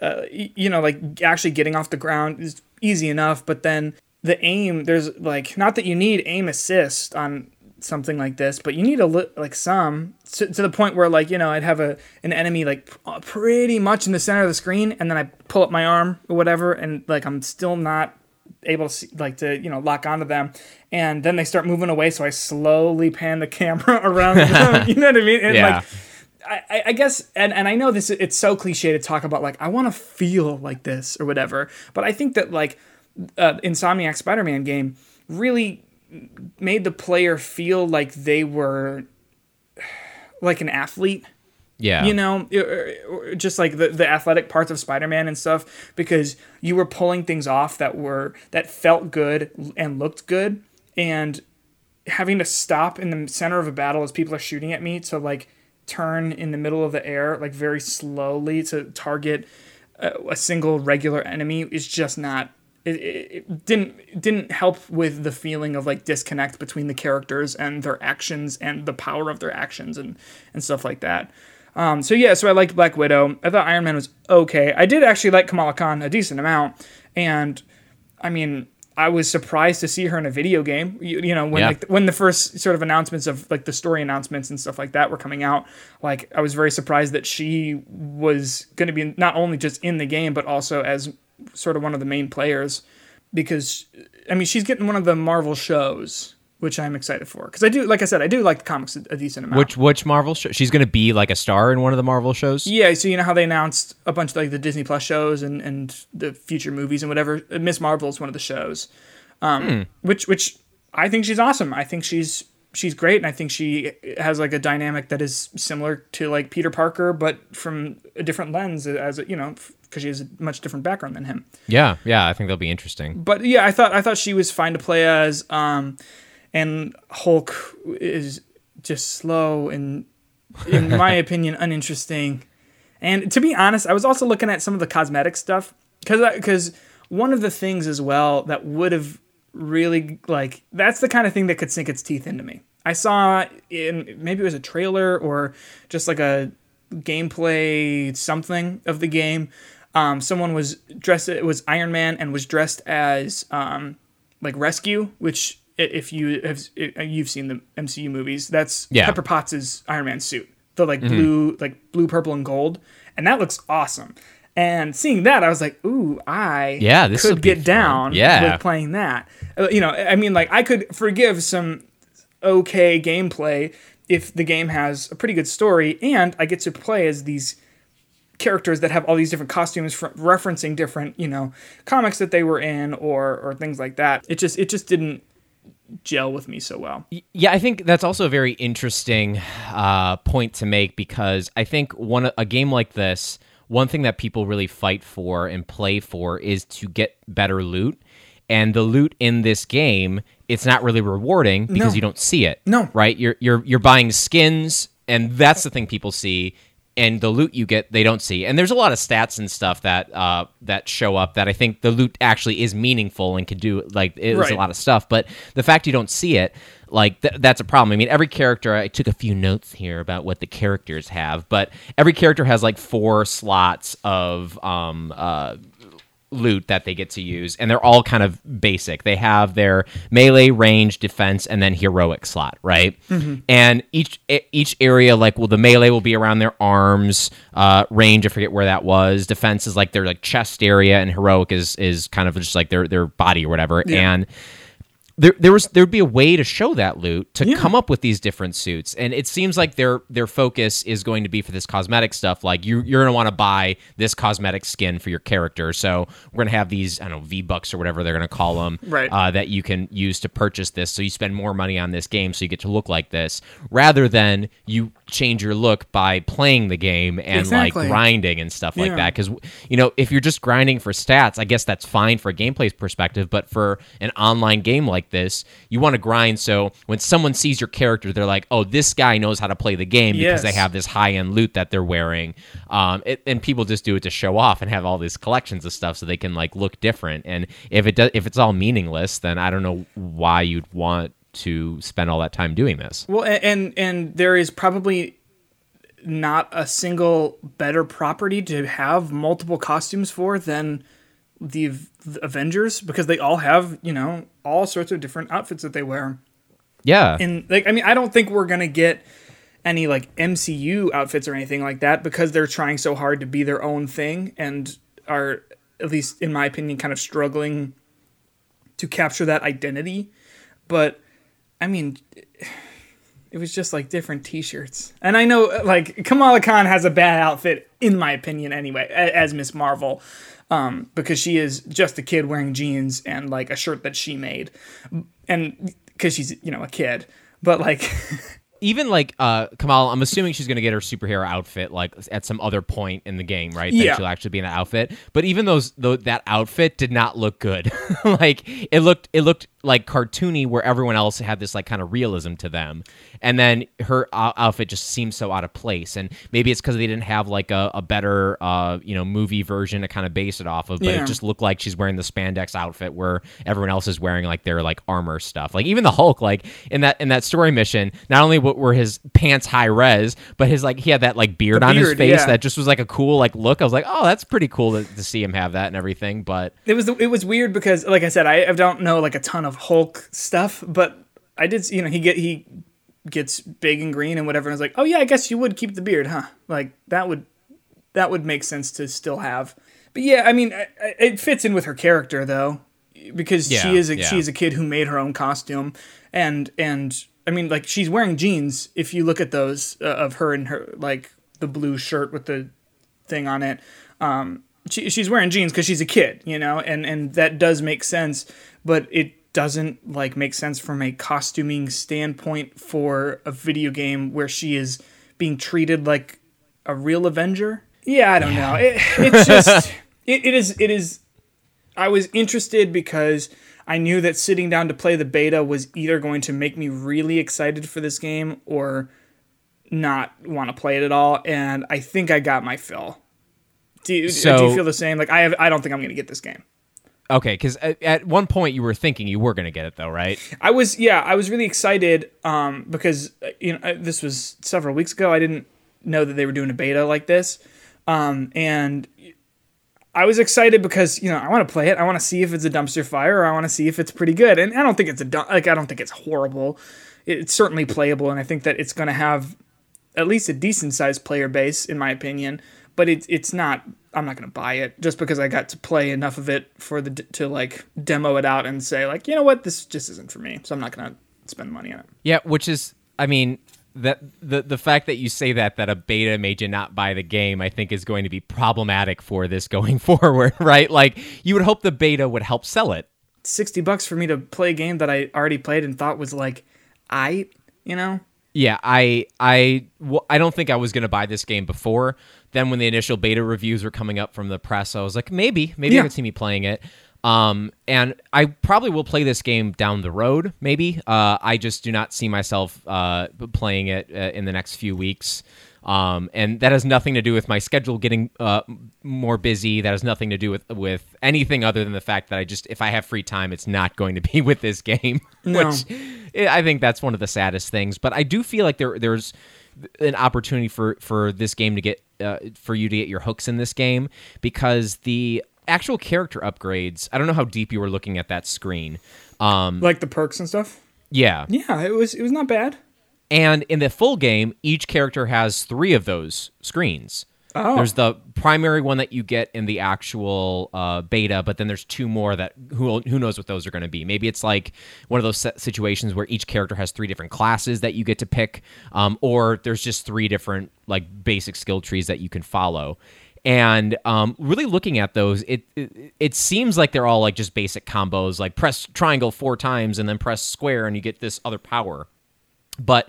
uh, you know like actually getting off the ground is easy enough, but then the aim there's like not that you need aim assist on something like this, but you need a li- like some to, to the point where like you know I'd have a an enemy like p- uh, pretty much in the center of the screen, and then I pull up my arm or whatever, and like I'm still not able to see, like to you know lock onto them, and then they start moving away. So I slowly pan the camera around them. you know what I mean? And Yeah. like I, I guess, and, and I know this, it's so cliche to talk about, like, I want to feel like this or whatever, but I think that, like, uh, Insomniac Spider Man game really made the player feel like they were like an athlete Yeah. you know just like the, the athletic parts of spider-man and stuff because you were pulling things off that were that felt good and looked good and having to stop in the center of a battle as people are shooting at me to like turn in the middle of the air like very slowly to target a, a single regular enemy is just not it, it, didn't it didn't help with the feeling of like disconnect between the characters and their actions and the power of their actions and and stuff like that. Um, so yeah, so I liked Black Widow. I thought Iron Man was okay. I did actually like Kamala Khan a decent amount, and I mean, I was surprised to see her in a video game. You, you know, when Yeah. like when the first sort of announcements of like the story announcements and stuff like that were coming out, like I was very surprised that she was going to be not only just in the game but also as sort of one of the main players because I mean, she's getting one of the Marvel shows, which I'm excited for because I do like I said, I do like the comics a, a decent amount. Which which Marvel show? She's going to be like a star in one of the Marvel shows. Yeah, so you know how they announced a bunch of like the Disney Plus shows and, and the future movies and whatever. Uh, Miss Marvel is one of the shows, um, which which I think she's awesome. I think she's she's great, and I think she has like a dynamic that is similar to like Peter Parker, but from a different lens, as a, you know, because she has a much different background than him. Yeah, yeah. I think they'll be interesting. But yeah, I thought I thought she was fine to play as, um, and Hulk is just slow and, in my opinion, uninteresting. And to be honest, I was also looking at some of the cosmetic stuff because because one of the things as well that would have really like that's the kind of thing that could sink its teeth into me. I saw in maybe it was a trailer or just like a gameplay something of the game. Um, someone was dressed. It was Iron Man and was dressed as um, like Rescue, which if you have you've seen the MCU movies, that's Yeah. Pepper Potts' Iron Man suit, the like blue, like blue, purple, and gold, and that looks awesome. And seeing that, I was like, "Ooh, I Yeah, this could get down Yeah. with playing that." Uh, You know, I mean, like I could forgive some okay gameplay if the game has a pretty good story and I get to play as these characters that have all these different costumes fr- referencing different, you know, comics that they were in or or things like that. It just it just didn't gel with me so well. Yeah, I think that's also a very interesting uh, point to make because I think one a game like this, one thing that people really fight for and play for is to get better loot. And the loot in this game, it's not really rewarding because No. you don't see it. No. right? You're you're you're buying skins, and that's the thing people see. And the loot you get, they don't see. And there's a lot of stats and stuff that uh, that show up that I think the loot actually is meaningful and can do like it was a lot of stuff. But the fact you don't see it, like th- that's a problem. I mean, every character. I took a few notes here about what the characters have, but every character has like four slots of um uh loot that they get to use and they're all kind of basic. They have their melee range defense and then heroic slot right? And each each area like well the melee will be around their arms uh range i forget where that was. Defense is like their like chest area and heroic is is kind of just like their their body or whatever. And there there was there'd be a way to show that loot to come up with these different suits and it seems like their their focus is going to be for this cosmetic stuff like you you're going to want to buy this cosmetic skin for your character so we're going to have these I don't know V bucks or whatever they're going to call them Right. uh, that you can use to purchase this so you spend more money on this game so you get to look like this rather than you change your look by playing the game and Exactly. like grinding and stuff like Yeah. that because you know if you're just grinding for stats i guess that's fine for a gameplay perspective but for an online game like this you want to grind so when someone sees your character they're like oh this guy knows how to play the game because they have this high-end loot that they're wearing. Um, it, and people just do it to show off and have all these collections of stuff so they can like look different and if it does if it's all meaningless then i don't know why you'd want to spend all that time doing this. Well, and and there is probably not a single better property to have multiple costumes for than the, the Avengers because they all have you know all sorts of different outfits that they wear. yeah And like, I mean, I don't think we're gonna get any like MCU outfits or anything like that because they're trying so hard to be their own thing and are at least in my opinion kind of struggling to capture that identity. But I mean, it was just like different T-shirts. And I know like Kamala Khan has a bad outfit in my opinion anyway as Miss Marvel. Um, because she is just a kid wearing jeans and like a shirt that she made, and because she's you know a kid, but like even like uh Kamal, I'm assuming she's gonna get her superhero outfit like at some other point in the game, right? Yeah. That she'll actually be in that outfit. But even those though that outfit did not look good. like it looked it looked like cartoony where everyone else had this like kind of realism to them and then her uh, outfit just seems so out of place and maybe it's because they didn't have like a, a better uh, you know movie version to kind of base it off of but Yeah. it just looked like she's wearing the spandex outfit where everyone else is wearing like their like armor stuff like even the hulk like in that in that story mission not only were his pants high res but his like he had that like beard on his face yeah. that just was like a cool like look i was like oh that's pretty cool to, to see him have that and everything but it was it was weird because like I said I, I don't know like a ton of Hulk stuff, but I did you know he get he gets big and green and whatever and I was like oh yeah I guess you would keep the beard huh? Like that would that would make sense to still have. But yeah I mean I, I, it fits in with her character though because Yeah, she is a yeah. she is a kid who made her own costume and and I mean like she's wearing jeans if you look at those uh, of her and her like the blue shirt with the thing on it. Um she, she's wearing jeans because she's a kid you know and and that does make sense but it doesn't like make sense from a costuming standpoint for a video game where she is being treated like a real avenger? Yeah i don't know. It, it's just it, it is it is i was interested because i knew that sitting down to play the beta was either going to make me really excited for this game or not want to play it at all and i think i got my fill. Do you, do you feel the same? Like i have i don't think i'm going to get this game okay because at, at one point you were thinking you were going to get it though right I was yeah, I was really excited um, because uh, you know uh, this was several weeks ago. I didn't know that they were doing a beta like this, um, and I was excited because you know I want to play it. I want to see if it's a dumpster fire, or I want to see if it's pretty good. And I don't think it's a like I don't think it's horrible. It's certainly playable, and I think that it's going to have at least a decent sized player base, in my opinion. But it's it's not. I'm not going to buy it just because I got to play enough of it for the to like demo it out and say like you know what this just isn't for me. So I'm not going to spend money on it. Yeah, which is, I mean, that the the fact that you say that that a beta made you not buy the game, I think, is going to be problematic for this going forward, right? Like you would hope the beta would help sell it. Sixty bucks for me to play a game that I already played and thought was like, I you know. Yeah, I I I don't think I was going to buy this game before. Then when the initial beta reviews were coming up from the press, I was like, maybe, maybe Yeah. I could see me playing it. Um, and I probably will play this game down the road. Maybe. Uh, I just do not see myself uh, playing it uh, in the next few weeks. Um, and that has nothing to do with my schedule getting uh, more busy. That has nothing to do with with anything other than the fact that I just, if I have free time, it's not going to be with this game. No. Which I think that's one of the saddest things. But I do feel like there there's an opportunity for for this game to get uh, for you to get your hooks in this game because the actual character upgrades. I don't know how deep you were looking at that screen. Um, like the perks and stuff. yeah, Yeah, it was it was not bad. and in the full game, each character has three of those screens. Oh. There's the primary one that you get in the actual uh, beta, but then there's two more that who who knows what those are going to be. Maybe it's like one of those situations where each character has three different classes that you get to pick, um, or there's just three different like basic skill trees that you can follow. And um, really looking at those, it, it it seems like they're all like just basic combos, like press triangle four times and then press square and you get this other power but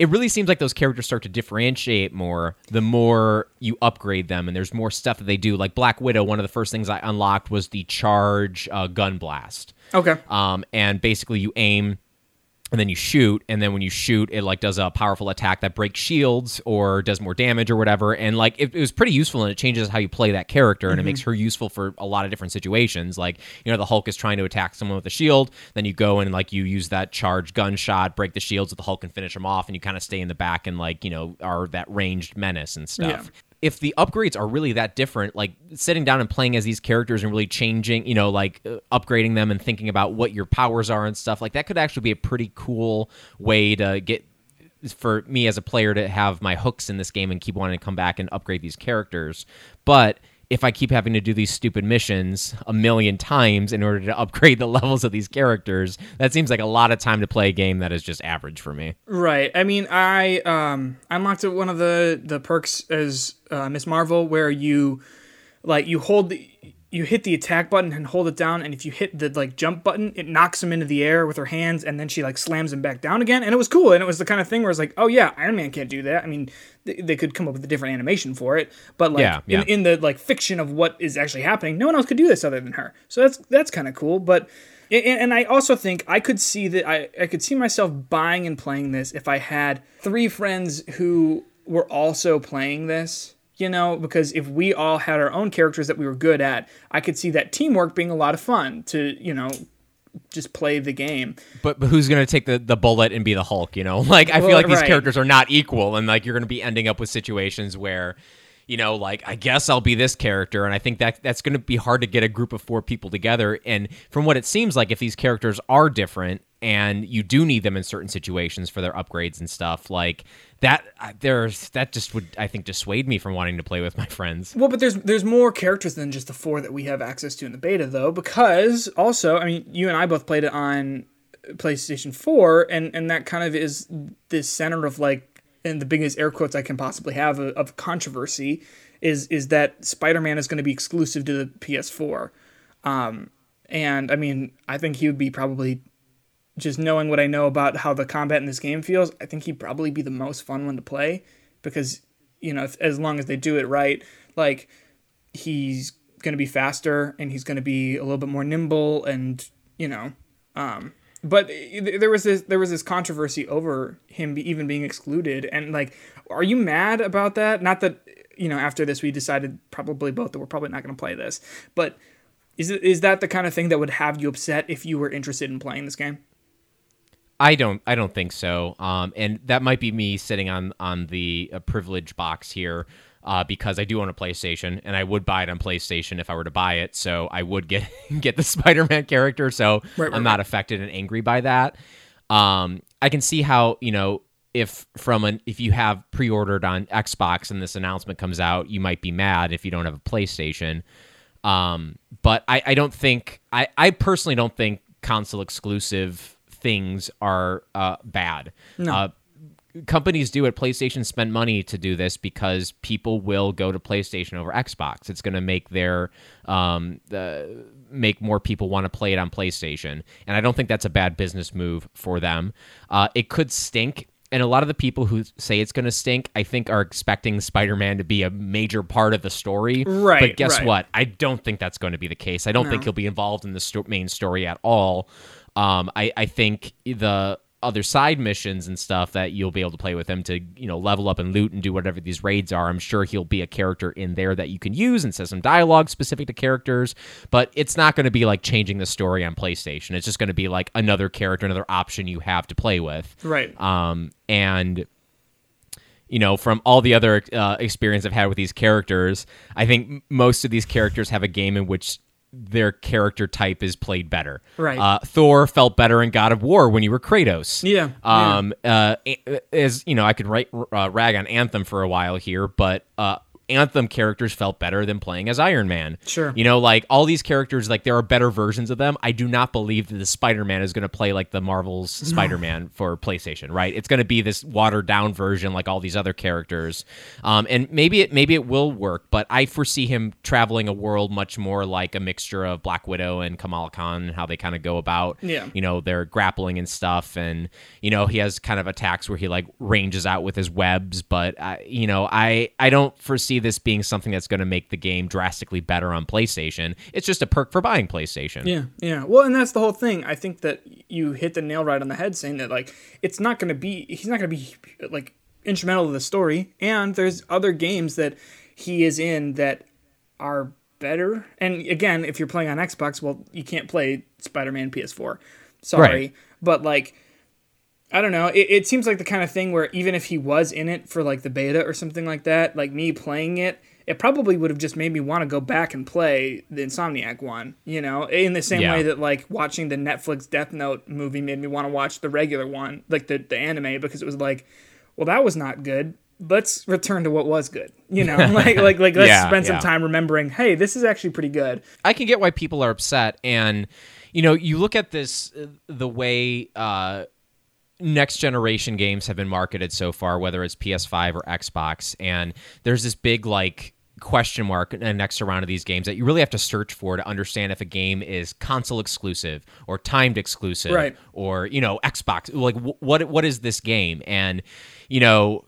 it really seems like those characters start to differentiate more the more you upgrade them and there's more stuff that they do like black widow one of the first things i unlocked was the charge uh, gun blast Okay. um, and basically you aim and then you shoot and then when you shoot it like does a powerful attack that breaks shields or does more damage or whatever. And like it, it was pretty useful and it changes how you play that character and it makes mm-hmm. her useful for a lot of different situations. Like you know the hulk is trying to attack someone with a shield then you go and like you use that charge gunshot break the shields with the hulk and finish them off and you kind of stay in the back and like you know are that ranged menace and stuff. Yeah. If the upgrades are really that different, like sitting down and playing as these characters and really changing, you know, like uh, upgrading them and thinking about what your powers are and stuff, like that could actually be a pretty cool way to get for me as a player to have my hooks in this game and keep wanting to come back and upgrade these characters. But if I keep having to do these stupid missions a million times in order to upgrade the levels of these characters, that seems like a lot of time to play a game that is just average for me. Right. I mean, I um unlocked one of the the perks as uh, Miss Marvel where you like you hold the you hit the attack button and hold it down and if you hit the like jump button it knocks him into the air with her hands and then she like slams him back down again and it was cool and it was the kind of thing where it's like oh yeah iron man can't do that i mean they, they could come up with a different animation for it but like Yeah, yeah. In, in the like fiction of what is actually happening no one else could do this other than her so that's that's kind of cool but and, and I also think I could see that I, I could see myself buying and playing this if I had three friends who were also playing this you know, because if we all had our own characters that we were good at, I could see that teamwork being a lot of fun to, you know, just play the game. But, but who's going to take the, the bullet and be the Hulk, you know? Like, I feel like these right. characters are not equal, and like you're going to be ending up with situations where, you know, like I guess I'll be this character, and I think that that's going to be hard to get a group of four people together. And from what it seems like, if these characters are different and you do need them in certain situations for their upgrades and stuff, like that, uh, there's that just would I think dissuade me from wanting to play with my friends. Well, but there's there's more characters than just the four that we have access to in the beta, though, because also, I mean, you and I both played it on PlayStation 4, and and that kind of is the center of like, and the biggest air quotes I can possibly have of, of controversy is is that Spider-Man is going to be exclusive to the PS4, um, and I mean, I think he would be probably just knowing what I know about how the combat in this game feels, I think he'd probably be the most fun one to play because you know, as long as they do it right, like he's going to be faster and he's going to be a little bit more nimble and you know, um, but there was this there was this controversy over him even being excluded and like, are you mad about that? Not that you know after this we decided probably both that we're probably not going to play this, but is is that the kind of thing that would have you upset if you were interested in playing this game? I don't. I don't think so. Um, and that might be me sitting on on the uh, privilege box here, uh, because I do own a PlayStation, and I would buy it on PlayStation if I were to buy it. So I would get get the Spider-Man character. So Right, right, I'm not affected and angry by that. Um, I can see how you know if from an if you have pre-ordered on Xbox and this announcement comes out, you might be mad if you don't have a PlayStation. Um, but I, I don't think I, I personally don't think console exclusive things are uh, bad. No. Uh, companies do it. PlayStation spend money to do this because people will go to PlayStation over Xbox. It's going to make their um, the make more people want to play it on PlayStation, and I don't think that's a bad business move for them. Uh, it could stink. And a lot of the people who say it's going to stink, I think, are expecting Spider-Man to be a major part of the story. Right, But guess right. what? I don't think that's going to be the case. I don't think he'll be involved in the sto- main story at all. Um, I, I think the other side missions and stuff that you'll be able to play with him to you know level up and loot and do whatever these raids are. I'm sure he'll be a character in there that you can use and says some dialogue specific to characters. But it's not going to be like changing the story on PlayStation. It's just going to be like another character, another option you have to play with. Right. Um, and you know, from all the other uh, experience I've had with these characters, I think most of these characters have a game in which their character type is played better. Right. Uh, Thor felt better in God of War when you were Kratos. Yeah, Um. Uh. As you know, I could write uh, rag on Anthem for a while here, but uh. Anthem characters felt better than playing as Iron Man. Sure. You know, like all these characters, like there are better versions of them. I do not believe that the Spider Man is going to play like the Marvel's Spider Man for PlayStation, right? It's going to be this watered down version, like all these other characters. Um, and maybe it maybe it will work, but I foresee him traveling a world much more like a mixture of Black Widow and Kamala Khan and how they kind of go about, Yeah. you know, their grappling and stuff. And you know, he has kind of attacks where he like ranges out with his webs, but uh, you know, I I don't foresee this being something that's going to make the game drastically better on PlayStation. It's just a perk for buying PlayStation. Yeah, yeah. Well, and that's the whole thing. I think that you hit the nail right on the head saying that like it's not going to be he's not going to be like instrumental to the story and there's other games that he is in that are better. And again, if you're playing on Xbox, well, you can't play Spider-Man PS4. Sorry. Right. But like I don't know. It, it seems like the kind of thing where even if he was in it for like the beta or something like that, like me playing it, it probably would have just made me want to go back and play the Insomniac one, you know, in the same Yeah. way that like watching the Netflix Death Note movie made me want to watch the regular one, like the, the anime, because it was like, well, that was not good. let's return to what was good. You know, like like like let's Yeah, spend some yeah. time remembering, hey, this is actually pretty good. I can get why people are upset, and you know, you look at this uh, the way uh, next generation games have been marketed so far, whether it's PS5 or Xbox, and there's this big like question mark uh, next to round of these games that you really have to search for to understand if a game is console exclusive or timed exclusive Right. or you know Xbox like wh- what what is this game and you know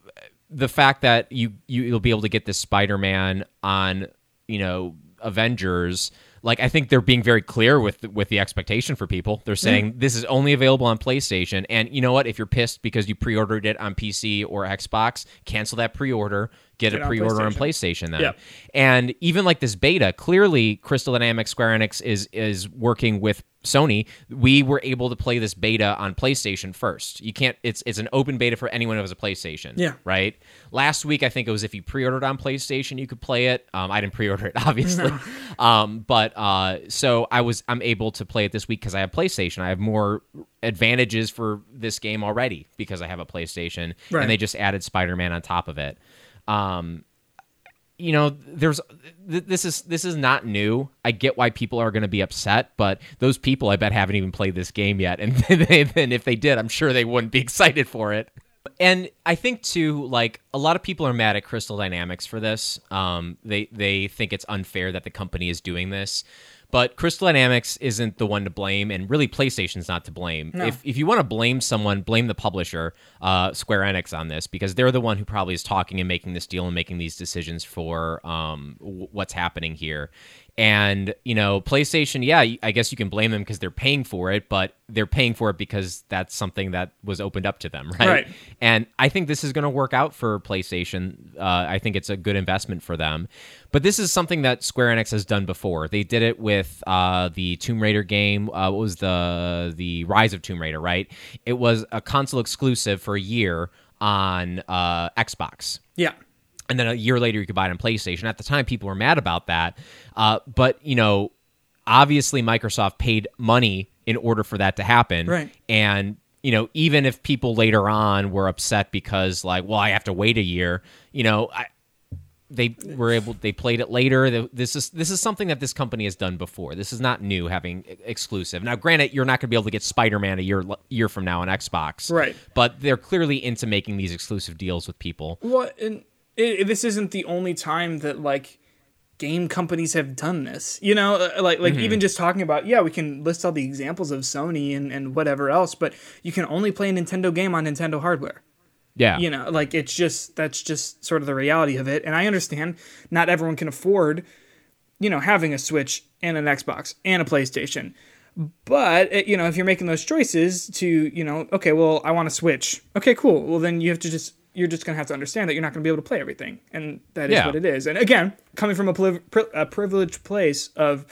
the fact that you, you you'll be able to get this Spider-Man on you know Avengers like I think they're being very clear with with the expectation for people. They're mm-hmm. saying this is only available on PlayStation. And you know what? If you're pissed because you pre-ordered it on PC or Xbox, cancel that pre-order, get, Get a pre-order on PlayStation. PlayStation then. Yep. And even like this beta, clearly Crystal Dynamics Square Enix is is working with Sony. We were able to play this beta on PlayStation first. You can't it's it's an open beta for anyone who has a PlayStation. Yeah. Right? Last week I think it was if you pre-ordered on PlayStation you could play it. Um, I didn't pre-order it obviously. um, but uh, so I was I'm able to play it this week because I have PlayStation. I have more advantages for this game already because I have a PlayStation Right. and they just added Spider-Man on top of it. Um, you know there's th- this is this is not new. I get why people are going to be upset but those people i bet haven't even played this game yet. And then if they did i'm sure they wouldn't be excited for it. And i think too like a lot of people are mad at crystal dynamics for this. Um they they think it's unfair that the company is doing this but Crystal Dynamics isn't the one to blame, and really PlayStation's not to blame. If, if you want to blame someone, blame the publisher, uh, Square Enix, on this because they're the one who probably is talking and making this deal and making these decisions for um, w- what's happening here. And you know, PlayStation, yeah, I guess you can blame them because they're paying for it, but they're paying for it because that's something that was opened up to them, right? Right. And I think this is going to work out for PlayStation. Uh, I think it's a good investment for them. But this is something that Square Enix has done before. They did it with uh, the Tomb Raider game. Uh, what was the the Rise of Tomb Raider? Right. It was a console exclusive for a year on uh, Xbox Yeah. And then a year later you could buy it on PlayStation. At the time, people were mad about that, uh, but you know, obviously Microsoft paid money in order for that to happen, Right. And you know, even if people later on were upset because like, well, I have to wait a year, you know, I, they were able they played it later. This is this is something that this company has done before. This is not new having exclusive. Now granted you're not going to be able to get spider-man a year year from now on xbox. Right. but they're clearly into making these exclusive deals with people. Well, and it, this isn't the only time that like game companies have done this. You know, uh, like like even just talking about yeah, we can list all the examples of Sony and and whatever else, but you can only play a Nintendo game on Nintendo hardware. yeah You know, like it's just that's just sort of the reality of it. And I understand not everyone can afford, you know, having a Switch and an Xbox and a PlayStation. But uh, you know, if you're making those choices to, you know, okay, well, I want to Switch. Okay, cool. Well, then you have to just you're just gonna have to understand that you're not gonna be able to play everything, and that is Yeah. what it is. And again, coming from a, pri- a privileged place of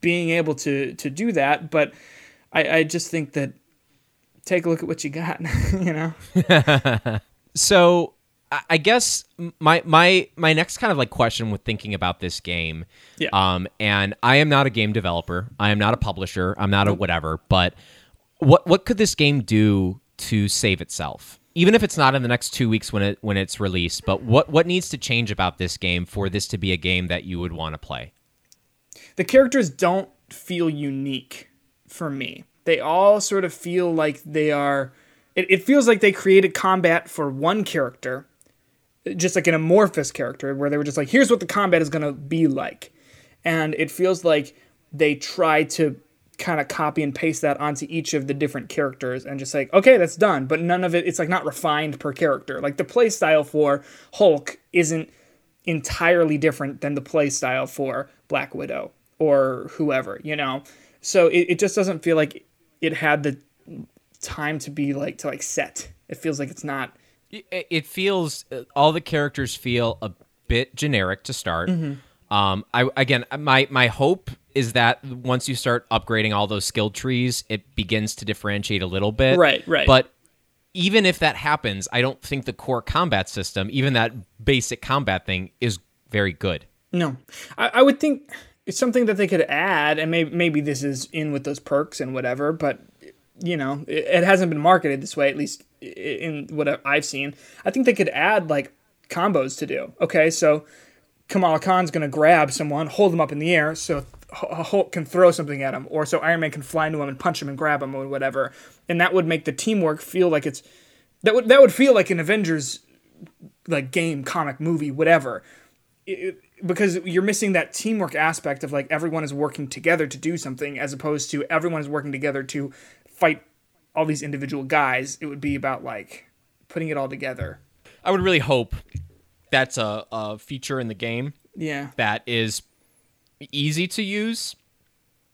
being able to to do that, but I, I just think that take a look at what you got. you know. so I- I guess my my my next kind of like question with thinking about this game, Yeah. um, and I am not a game developer, I am not a publisher, I'm not a whatever, but what what could this game do to save itself? Even if it's not in the next two weeks when it when it's released, but what what needs to change about this game for this to be a game that you would want to play? the characters don't feel unique for me. They all sort of feel like they are. It, it feels like they created combat for one character, just like an amorphous character, where they were just like, here's what the combat is going to be like. And it feels like they tried to kind of copy and paste that onto each of the different characters and just like, okay, that's done. But none of it, it's like not refined per character. Like the play style for Hulk isn't entirely different than the play style for Black Widow or whoever, you know? So it, it just doesn't feel like it had the time to be like, to like set. It feels like it's not. it, it feels uh, all the characters feel a bit generic to start. Mm-hmm. Um, I again, my my hope is that once you start upgrading all those skill trees, it begins to differentiate a little bit. Right, right. But even if that happens, I don't think the core combat system, even that basic combat thing, is very good. No, I, I would think it's something that they could add, and maybe maybe this is in with those perks and whatever. But you know, it, it hasn't been marketed this way, at least in what I've seen. I think they could add like combos to do. Okay, so Kamala Khan's gonna grab someone, hold them up in the air, so Hulk can throw something at him, or so Iron Man can fly into him and punch him and grab him or whatever, and that would make the teamwork feel like it's that would that would feel like an Avengers like game, comic, movie, whatever. It- because you're missing that teamwork aspect of like everyone is working together to do something as opposed to everyone is working together to fight all these individual guys. It would be about like putting it all together. I would really hope that's a, a feature in the game Yeah. that is easy to use.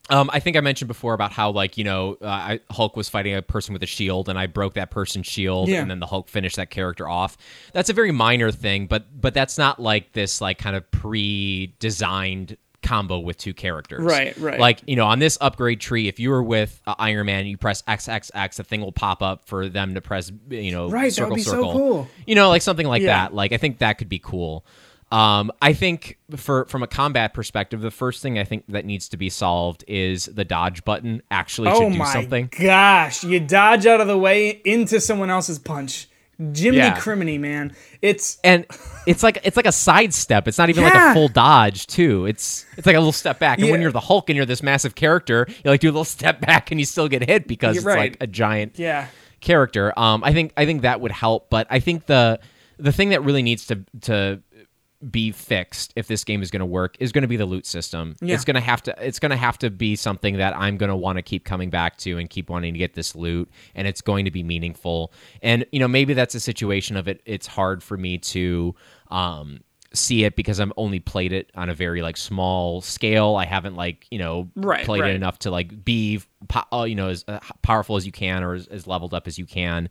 Um, I think I mentioned before about how like you know uh, I, Hulk was fighting a person with a shield and I broke that person's shield Yeah. and then the Hulk finished that character off. That's a very minor thing, but but that's not like this like kind of pre-designed combo with two characters. Right, right. Like you know on this upgrade tree, if you were with uh, Iron Man, you press XXX, the thing will pop up for them to press you know Right, that circle would be so circle. cool. You know like something like Yeah. that. Like I think that could be cool. Um, I think for from a combat perspective, the first thing I think that needs to be solved is the dodge button actually Oh should do my something. gosh! You dodge out of the way into someone else's punch. Jiminy Yeah. criminy, man. It's And it's like it's like a sidestep. It's not even like a full dodge too. It's it's like a little step back. And when you're the Hulk and you're this massive character, you like do a little step back and you still get hit because You're it's right. like a giant yeah. character. Um, I think I think that would help, but I think the the thing that really needs to to be fixed if this game is going to work is going to be the loot system. Yeah. It's going to have to it's going to have to be something that I'm going to want to keep coming back to and keep wanting to get this loot and it's going to be meaningful. And you know, maybe that's a situation of it it's hard for me to um see it because I'm only played it on a very like small scale. I haven't like, you know, Right, played right. it enough to like be po- uh, you know as uh, powerful as you can or as, as leveled up as you can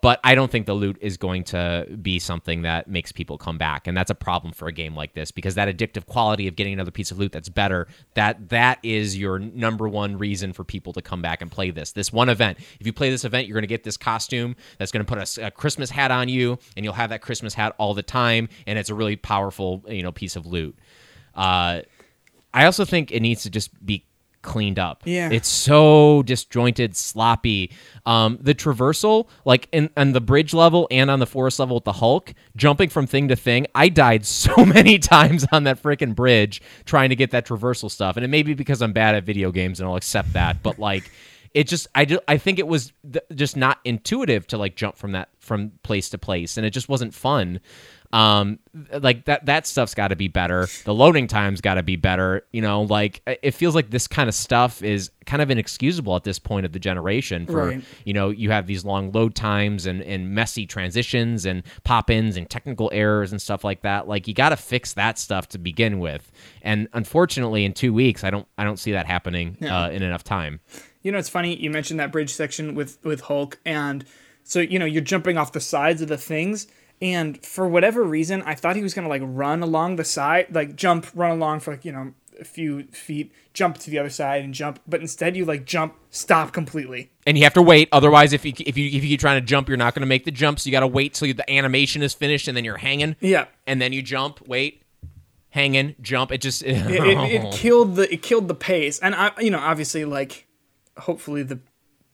but i don't think the loot is going to be something that makes people come back. And that's a problem for a game like this because that addictive quality of getting another piece of loot that's better that that is your number one reason for people to come back and play this. This one event if you play this event you're going to get this costume that's going to put a christmas hat on you and you'll have that christmas hat all the time and it's a really powerful you know piece of loot. Uh, I also think it needs to just be cleaned up. Yeah. It's so disjointed, sloppy. Um, the traversal, like in on the bridge level and on the forest level with the Hulk, jumping from thing to thing, I died so many times on that freaking bridge trying to get that traversal stuff. And it may be because I'm bad at video games and I'll accept that, but like it just I do, I think it was th- just not intuitive to like jump from that from place to place and it just wasn't fun um like that that stuff's got to be better. The loading time's got to be better you know like it feels like this kind of stuff is kind of inexcusable at this point of the generation for Right. you know you have these long load times and and messy transitions and pop-ins and technical errors and stuff like that. Like you got to fix that stuff to begin with. And unfortunately in 2 weeks i don't i don't see that happening uh, in enough time. You know, it's funny you mentioned that bridge section with with Hulk, and so you know you're jumping off the sides of the things, and for whatever reason, I thought he was gonna like run along the side, like jump, run along for like you know a few feet, jump to the other side and jump, but instead you like jump, stop completely. and you have to wait otherwise if you if you if you keep trying to jump you're not going to make the jump so you got to wait till the animation is finished and then you're hanging Yeah. and then you jump, wait, hanging, jump. It just It, it, it oh. killed the it killed the pace, and I you know obviously like hopefully the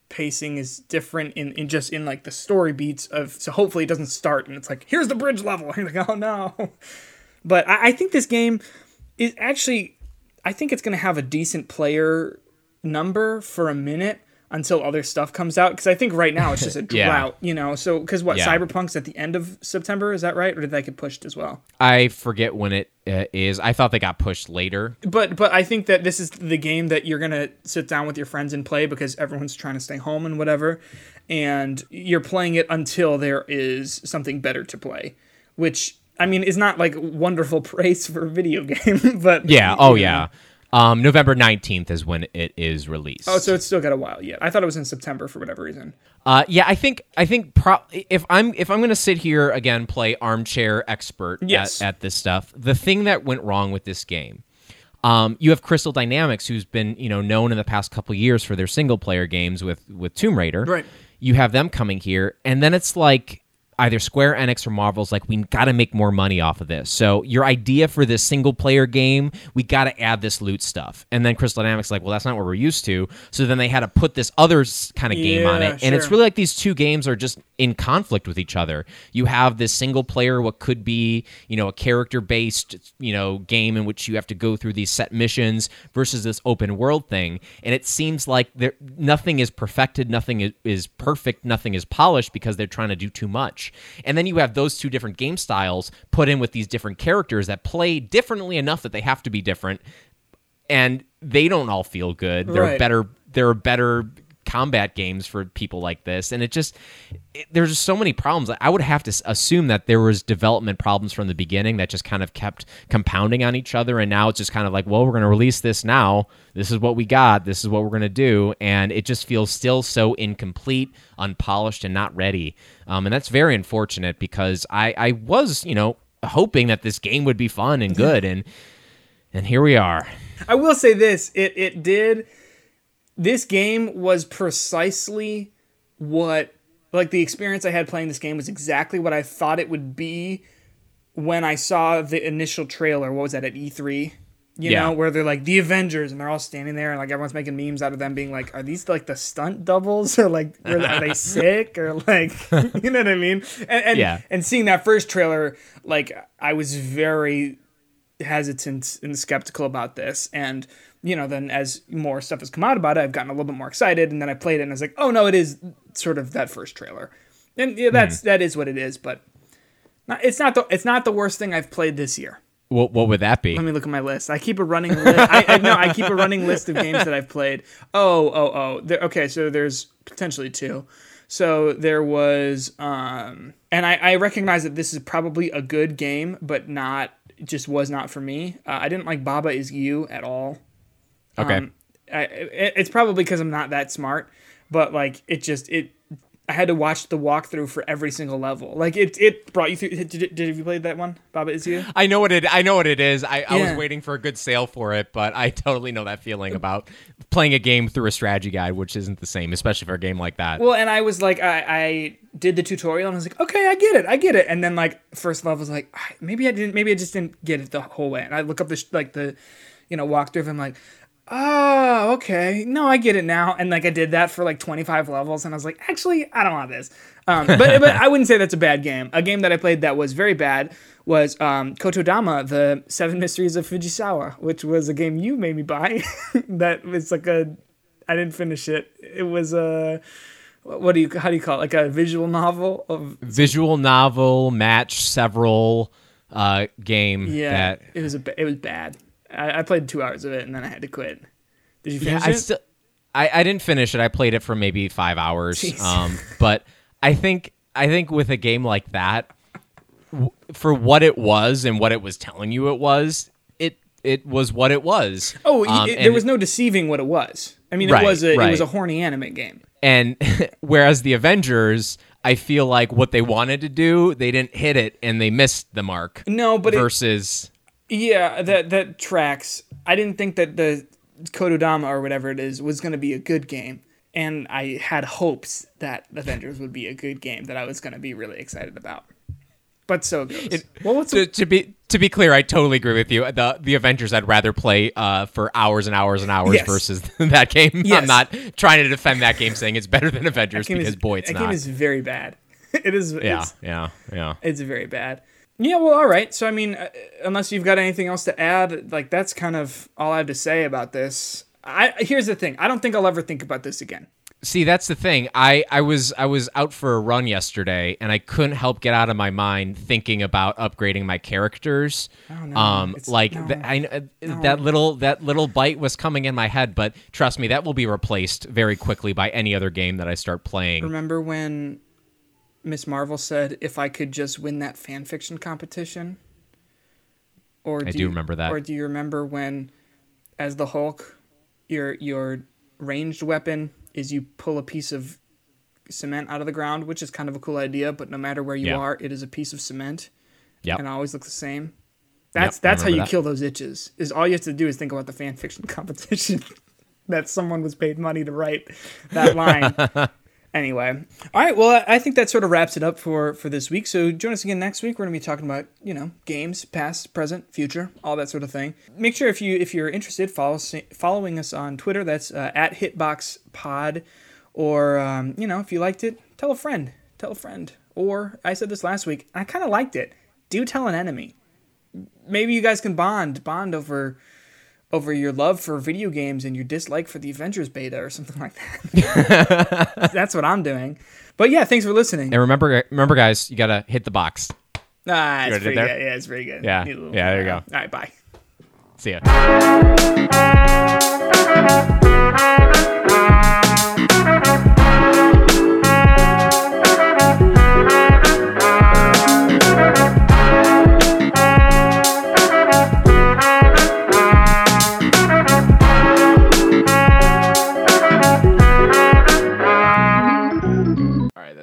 pacing is different in, in just in like the story beats of so hopefully it doesn't start and it's like here's the bridge level. And you're like oh no. But I, I think this game is actually i think it's going to have a decent player number for a minute until other stuff comes out because i think right now it's just a Yeah. drought you know so because what Yeah. cyberpunk's at the end of september is that right or did that get pushed as well I forget when it uh, is. I thought they got pushed later. but but I think that this is the game that you're gonna sit down with your friends and play because everyone's trying to stay home and whatever, and you're playing it until there is something better to play, which I mean is not like wonderful praise for a video game, but Yeah. Oh know. Um, November nineteenth is when it is released. Oh, so it's still got a while yet. I thought it was in September for whatever reason. Uh, yeah, I think I think pro- if I'm if I'm gonna sit here again play armchair expert Yes. at, at this stuff, the thing that went wrong with this game, um, you have Crystal Dynamics, who's been you know known in the past couple years for their single player games with with Tomb Raider. Right. You have them coming here, and then it's like either Square Enix or Marvel's like we got to make more money off of this. So your idea for this single player game, we got to add this loot stuff. And then Crystal Dynamics like, well, that's not what we're used to. So then they had to put this other kind of game on it, and it's really like these two games are just in conflict with each other. You have this single player, what could be, you know, a character based, you know, game in which you have to go through these set missions versus this open world thing. And it seems like there nothing is perfected, nothing is, is perfect, nothing is polished because they're trying to do too much. And then you have those two different game styles put in with these different characters that play differently enough that they have to be different. And they don't all feel good. They're better. They're better combat games for people like this. And it just it, there's just so many problems. I would have to assume that there was development problems from the beginning that just kind of kept compounding on each other. And now it's just kind of like well we're going to release this now. This is what we got. This is what we're going to do. And it just feels still so incomplete unpolished and not ready. Um, and that's very unfortunate because i i was you know hoping that this game would be fun and good. And and here we are. I will say this: it it did. This game was precisely what, like, the experience I had playing this game was exactly what I thought it would be when I saw the initial trailer. What was that at E3? You Yeah. know, where they're like the Avengers and they're all standing there and like everyone's making memes out of them being like, are these like the stunt doubles or like are, are they sick or like you know what I mean? And and, Yeah. and seeing that first trailer, like I was very hesitant and skeptical about this and you know then as more stuff has come out about it i've gotten a little bit more excited and then i played it and i was like oh no it is sort of that first trailer. And yeah that's that is what it is but not, it's not the it's not the worst thing i've played this year. What, what would that be? Let me look at my list. I keep a running list. I, I no i keep a running list of games that i've played. Oh oh oh there, okay so there's potentially two. So there was um and I, I recognize that this is probably a good game but not just was not for me. Uh, i didn't like baba is you at all okay um, I, it's probably because I'm not that smart, but like it just it. I had to watch the walkthrough for every single level. Like it, it brought you through. Did, did, did you play that one? Baba is you. I know what it. I know what it is. I, I was waiting for a good sale for it, but I totally know that feeling about playing a game through a strategy guide, which isn't the same, especially for a game like that. Well, and I was like, I, I did the tutorial and I was like, okay, I get it, I get it. And then like first level was like, "Ah, maybe I didn't, maybe I just didn't get it the whole way. And I look up the sh- like the, you know, walkthrough. And I'm like, oh, okay, no, I get it now. And like I did that for like 25 levels, and I was like, actually, I don't want this. Um, but but I wouldn't say that's a bad game. A game that I played that was very bad was um, Kotodama, the Seven Mysteries of Fujisawa, which was a game you made me buy. that was like a, I didn't finish it. It was a what do you how do you call it like a visual novel of Visual novel match several uh, game yeah that it was a it was bad I, I played two hours of it and then i had to quit did you yeah, finish I it still I, I didn't finish it. I played it for maybe five hours. Um, but I think I think with a game like that, w- for what it was and what it was telling you it was, it it was what it was. oh Um, it- there was no deceiving what it was i mean Right, it was a it was a horny anime game And whereas the Avengers, I feel like what they wanted to do, they didn't hit it and they missed the mark. no but it, Versus, yeah that that tracks i didn't think that the Kotodama or whatever it is was going to be a good game and i had hopes that avengers would be a good game that i was going to be really excited about but so it goes. well, what's to, to be to be clear, I totally agree with you. The the Avengers, I'd rather play uh, for hours and hours and hours Yes. versus that game. Yes. I'm not trying to defend that game, saying it's better than Avengers because is, boy, it's that not. game is very bad. it is. yeah, It's, yeah, yeah. it's very bad. Yeah, well, all right. So, I mean, uh, unless you've got anything else to add, like that's kind of all I have to say about this. I here's the thing. I don't think I'll ever think about this again. See, that's the thing. I, I was I was out for a run yesterday, and I couldn't help get out of my mind thinking about upgrading my characters. Oh, no. Um, It's- like no. th- I kn- that little that little bite was coming in my head, but trust me, that will be replaced very quickly by any other game that I start playing. Remember when Miss Marvel said, "If I could just win that fan fiction competition"? Or I do you- remember that. Or do you remember when, as the Hulk, your your ranged weapon is you pull a piece of cement out of the ground, which is kind of a cool idea. But no matter where you Yeah. are, it is a piece of cement, Yep. and it always looks the same. That's I that's how you that. kill those itches. Is all you have to do is think about the fan fiction competition that someone was paid money to write that line. anyway, all right. Well, I think that sort of wraps it up for for this week. So join us again next week. We're gonna be talking about you know games, past, present, future, all that sort of thing. Make sure if you if you're interested, follow following us on Twitter. That's uh, at HitboxPod, or um, you know if you liked it, tell a friend. Tell a friend. Or I said this last week. I kind of liked it. Do tell an enemy. Maybe you guys can bond bond over over your love for video games and your dislike for the Avengers beta or something like that. That's what I'm doing. But yeah, thanks for listening. And remember, remember, guys, you gotta hit the box. Ah, it's it pretty good. Yeah, it's pretty good. Yeah. Little- Yeah, there you go. All right, bye. See ya.